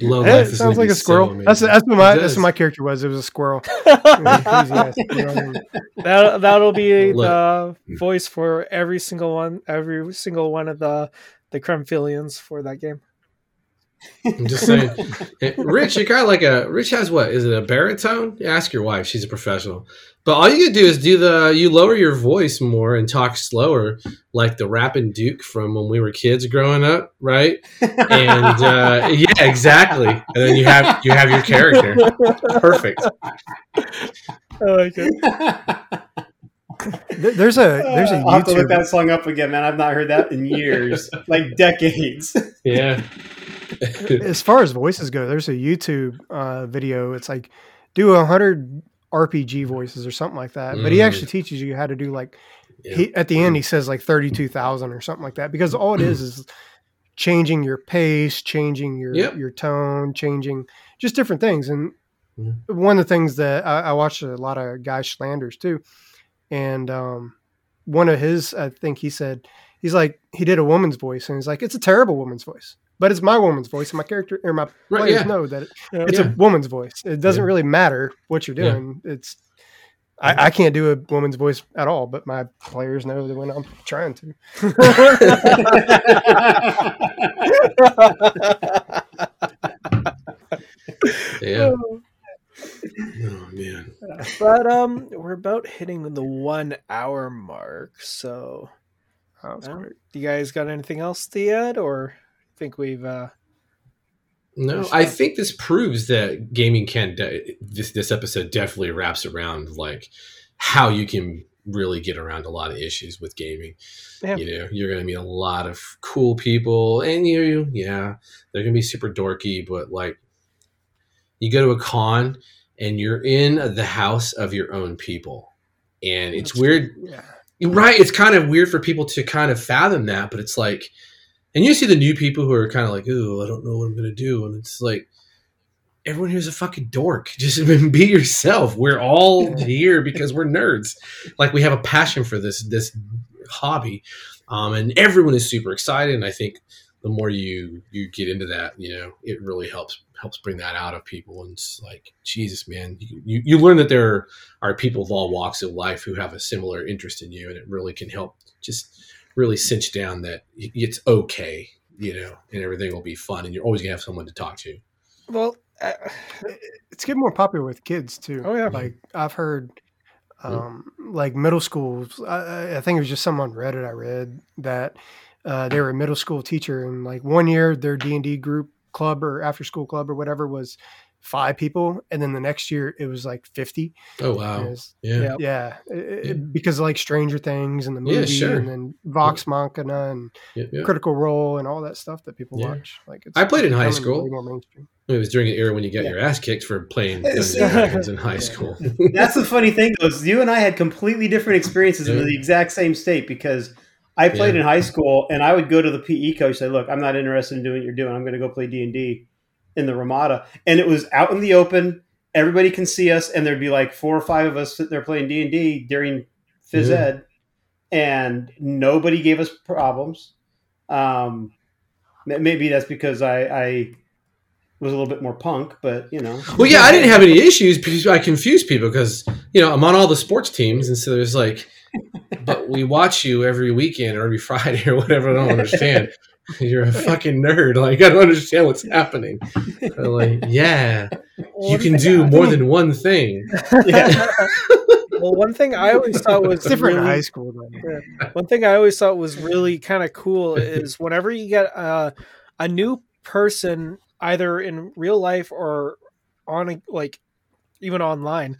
low Hey, life sounds like a squirrel. So that's that's what my that's what my character was. It was a squirrel. *laughs* It was a crazy ass- that that'll be Look. the voice for every single one, every single one of the the Kremphilians for that game. I'm just saying. Rich, you got like a Rich has what? Is it a baritone? Ask your wife; she's a professional. But all you can do is do the you lower your voice more and talk slower, like the rapping Duke from when we were kids growing up, right? And uh, yeah, exactly. And then you have you have your character. Perfect. I like it. There's a there's a Uh, I'll have to look that song up again, man. I've not heard that in years, like decades. Yeah. *laughs* As far as voices go, there's a YouTube uh, video. It's like do a hundred RPG voices or something like that. But he Mm. actually teaches you how to do like Yeah. he at the end he says like thirty two thousand or something like that because all it is is changing your pace, changing your Yep. your tone, changing just different things. And one of the things that I, I watched a lot of Guy Sclanders too, and um, one of his I think he said he's like he did a woman's voice and he's like it's a terrible woman's voice. But it's my woman's voice, and my character or my Right, players yeah. know that it, Yeah. it's Yeah. a woman's voice. It doesn't Yeah. really matter what you're Yeah. doing. It's I, I can't do a woman's voice at all, but my players know that when I'm trying to. Yeah. *laughs* Oh man. but um, we're about hitting the one hour mark. So, Oh, that's great. you guys got anything else to add, or think we've? uh No, I think this proves that gaming can. De- this this episode definitely wraps around like how you can really get around a lot of issues with gaming. Yeah. You know, you're going to meet a lot of cool people, and you, yeah, they're going to be super dorky, but like, you go to a con and you're in the house of your own people, and it's That's- weird Yeah. right it's kind of weird for people to kind of fathom that but it's like and you see the new people who are kind of like oh i don't know what i'm gonna do and it's like everyone here's a fucking dork. *laughs* Just be yourself. We're all here because we're nerds. Like we have a passion for this this hobby um, and everyone is super excited and i think the more you you get into that you know it really helps helps bring that out of people. And it's like jesus man you, you, you learn that there are people of all walks of life who have a similar interest in you and it really can help just really cinch down that it's okay you know and everything will be fun and you're always gonna have someone to talk to Well, uh, It's getting more popular with kids too. Oh, yeah. Like I've heard, Yeah. um, like middle schools. I- I, I think it was just some on Reddit I read that uh, they were a middle school teacher, and like one year their D and D group club or after school club or whatever was five people, and then the next year it was like fifty. oh wow And it's- yeah Yeah. Yeah, it- it- because of like Stranger Things and the movie, Yeah, sure. and then Vox Machina and yeah, yeah. Critical Role and all that stuff that people Yeah. watch. Like it's I played in high school. way more mainstream. it was during an era when you got Yeah. your ass kicked for playing *laughs* Dungeons and Dragons in high school. *laughs* That's the funny thing, though. You and I had completely different experiences in the exact same state because I played Yeah. in high school, and I would go to the PE coach and say, "Look, I'm not interested in doing what you're doing. I'm going to go play D and D in the Ramada." And it was out in the open. Everybody can see us, and there'd be like four or five of us sitting there playing D and D during phys Yeah. ed, and nobody gave us problems. Um, maybe that's because I, I was a little bit more punk, but you know. Well, yeah, I didn't have any issues because I confused people because you know I'm on all the sports teams, and so there's like, but we watch you every weekend or every *laughs* Friday or whatever. I don't understand. *laughs* You're a fucking nerd. Like I don't understand what's happening. They're like, *laughs* yeah, you can do more than one thing. *laughs* Yeah. well, one thing I always thought was It's different in really- high school. Though. One thing I always thought was really kind of cool is whenever you get a, a new person, either in real life or on a, like even online,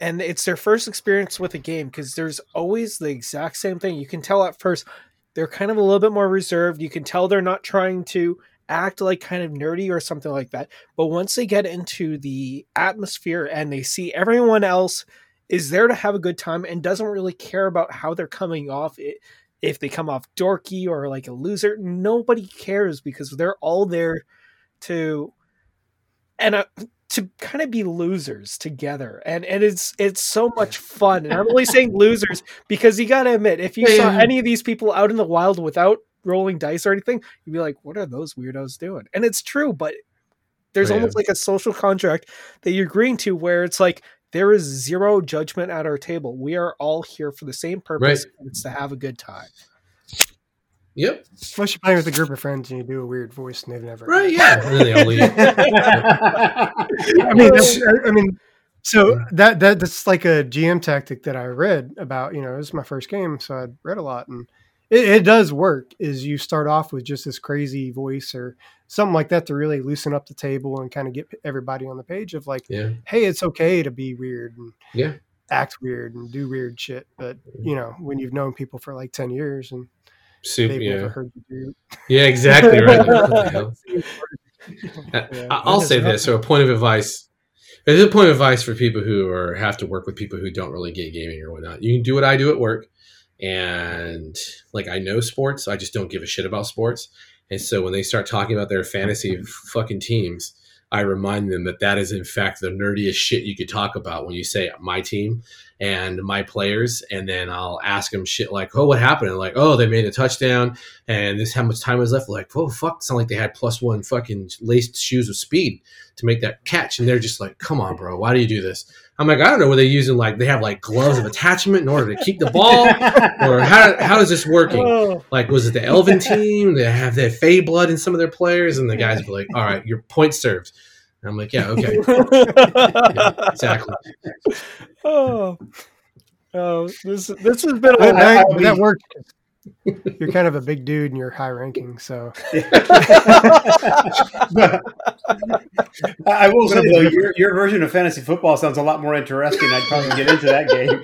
and it's their first experience with a game because there's always the exact same thing. You can tell at first they're kind of a little bit more reserved. You can tell they're not trying to act like kind of nerdy or something like that. But once they get into the atmosphere and they see everyone else is there to have a good time and doesn't really care about how they're coming off it if they come off dorky or like a loser nobody cares because they're all there to and to kind of be losers together and and it's it's so much fun and i'm only saying losers because you gotta admit if you saw any of these people out in the wild without rolling dice or anything you'd be like what are those weirdos doing and it's true but there's oh, Yeah. almost like a social contract that you're agreeing to where it's like there is zero judgment at our table. We are all here for the same purpose. and It's to have a good time. Yep. Unless you're playing with a group of friends and you do a weird voice and they've never. Right. Yeah. And then they all leave. *laughs* I mean, *laughs* I mean, so that that that's like a GM tactic that I read about. You know, this is my first game, so I'd read a lot, and it, it does work. Is you start off with just this crazy voice or something like that to really loosen up the table and kind of get everybody on the page of like, Yeah. hey, it's okay to be weird. And Yeah. act weird and do weird shit. But you know, when you've known people for like ten years and Soup, they've yeah. never heard you do, Yeah, exactly right. *laughs* What the hell? *laughs* Yeah. I- I'll say this. So, a point of advice. There's a point of advice for people who are have to work with people who don't really get gaming or whatnot. You can do what I do at work, and like I know sports, I just don't give a shit about sports. And so when they start talking about their fantasy fucking teams, I remind them that that is in fact the nerdiest shit you could talk about when you say my team and my players, and then I'll ask them shit like, "Oh, what happened?" And like, "Oh, they made a touchdown, and this how much time was left?" Like, "Oh, fuck!" It's not like they had plus one fucking laced shoes of speed to make that catch, and they're just like, "Come on, bro, why do you do this?" I'm like, I don't know. Were they using like they have like gloves of attachment in order to keep the ball, or how how is this working? Oh, Like, was it the Elven team? They have their Fey blood in some of their players, and the guys were like, "All right, your point served." And I'm like, "Yeah, okay, *laughs* yeah, exactly." oh, oh, this this has been a that, I- I'll that worked. You're kind of a big dude and you're high ranking, so I *laughs* I will say though, your, your version of fantasy football sounds a lot more interesting. I'd probably get into that game.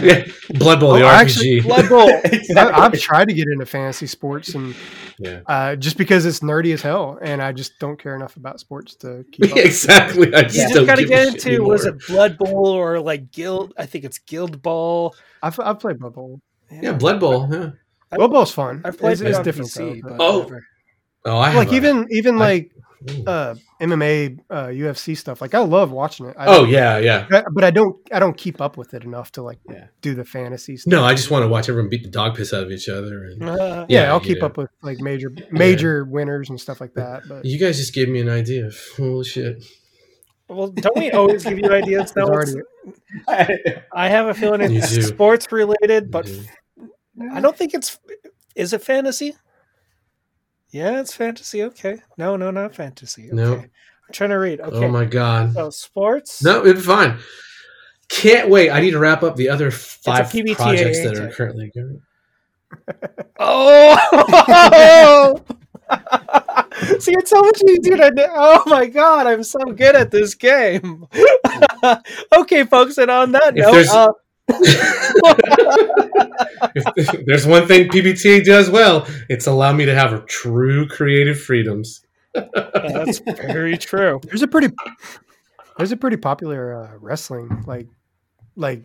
*laughs* Yeah, Blood Bowl, the Oh, RPG. actually, Blood Bowl. *laughs* I, Exactly. I've tried to get into fantasy sports and yeah, uh, just because it's nerdy as hell, and I just don't care enough about sports to keep up. exactly. I just, You just got to get shit into was it anymore. Blood Bowl or like Guild? I think it's Guild Ball. I've, I've played Blood Bowl. Yeah, Blood Bowl. Yeah. Blood Bowl's fun. I've played it's, it it's on different PC, though, but Oh, whatever. Oh, I like have a- even even I- like Ooh. uh, MMA, uh, UFC stuff. Like I love watching it. I oh yeah, yeah. I- but I don't I don't keep up with it enough to like Yeah. do the fantasy stuff. No, I just want to watch everyone beat the dog piss out of each other. And Uh, yeah, Yeah, I'll keep know. up with like major major winners and stuff like that. But you guys just gave me an idea. *laughs* Holy shit! well, don't we always give you *laughs* ideas? there's No, already I have a feeling it's sports related, but You I don't think it's. Is it fantasy? Yeah, it's fantasy. Okay. No, no, not fantasy. Okay. No. I'm trying to read. Okay. Oh my god! So sports. No, it'll be fine. Can't wait. I need to wrap up the other five PBTA, projects that are currently going. *laughs* Oh. *laughs* See, it's so much easier to. do- Oh my god, I'm so good at this game. *laughs* okay, folks, and on that If note, uh, if *laughs* there's one thing PBTA does well, it's allow me to have true creative freedoms. that's *laughs* very true. there's a pretty there's a pretty popular uh, wrestling like like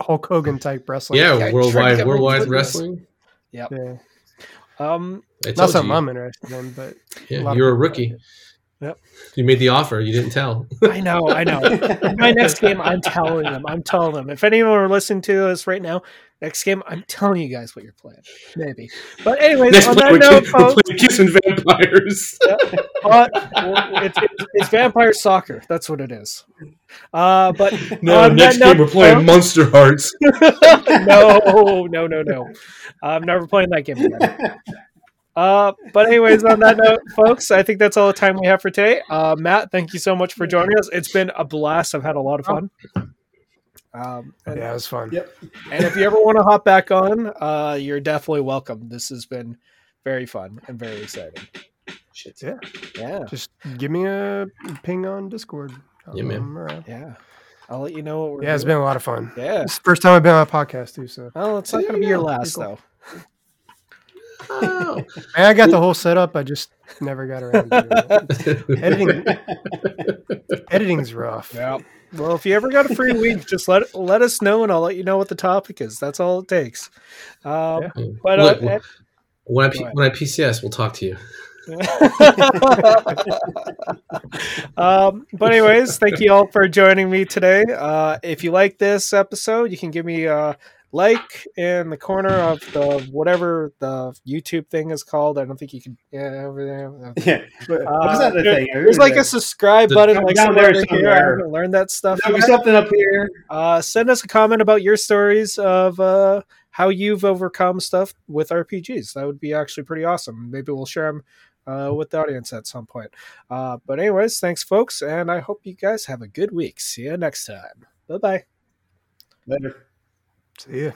Hulk Hogan type wrestling. yeah, yeah, try worldwide get more worldwide football. wresling. yeah. Um, Not something you. I'm interested in, but Yeah, lot you're a people rookie. Yep. You made the offer. You didn't tell. I know, I know. My next game, I'm telling them. I'm telling them. If anyone are listening to us right now, next game, I'm telling you guys what you're playing. Maybe. But anyways, Next on that we're, note, we're folks, playing kissing vampires. *laughs* uh, it's, it's, it's vampire soccer. That's what it is. Uh, but No, next game note, we're playing Monsterhearts. *laughs* no, no, no, no. I'm never playing that game again. *laughs* Uh, but anyways, on that note, folks, I think that's all the time we have for today. Uh, Matt, thank you so much for joining us. It's been a blast. I've had a lot of fun. Um, and, yeah, it was fun. Yep. and if you ever want to hop back on, uh, you're definitely welcome. This has been very fun and very exciting. Shit. Yeah. Yeah, Just give me a ping on Discord. I'll Yeah, man. yeah. I'll let you know what we're. Doing. Yeah, it's doing. been a lot of fun. Yeah. It's the first time I've been on a podcast too, so Well, it's not There going to be you your last Pretty though. Oh. I got the whole setup. I just never got around to it. *laughs* Editing, editing's rough. Yeah. Well, if you ever got a free week, just let let us know, and I'll let you know what the topic is. That's all it takes. Um, Yeah. But uh, Look, when I Go P- ahead. when I PCS, we'll talk to you. *laughs* um, but anyways, thank you all for joining me today. Uh, if you like this episode, you can give me a like in the corner of the whatever the YouTube thing is called. I don't think you can. Yeah, over there. *laughs* Yeah. But Uh, that the thing? There's like a subscribe The- button, like down there here. Somewhere. haven't learned that stuff. There'll be something up here. Uh, send us a comment about your stories of uh, how you've overcome stuff with RPGs. That would be actually pretty awesome. Maybe we'll share them uh, with the audience at some point. Uh, but, anyways, thanks, folks, and I hope you guys have a good week. See you next time. Bye bye. Later. See ya.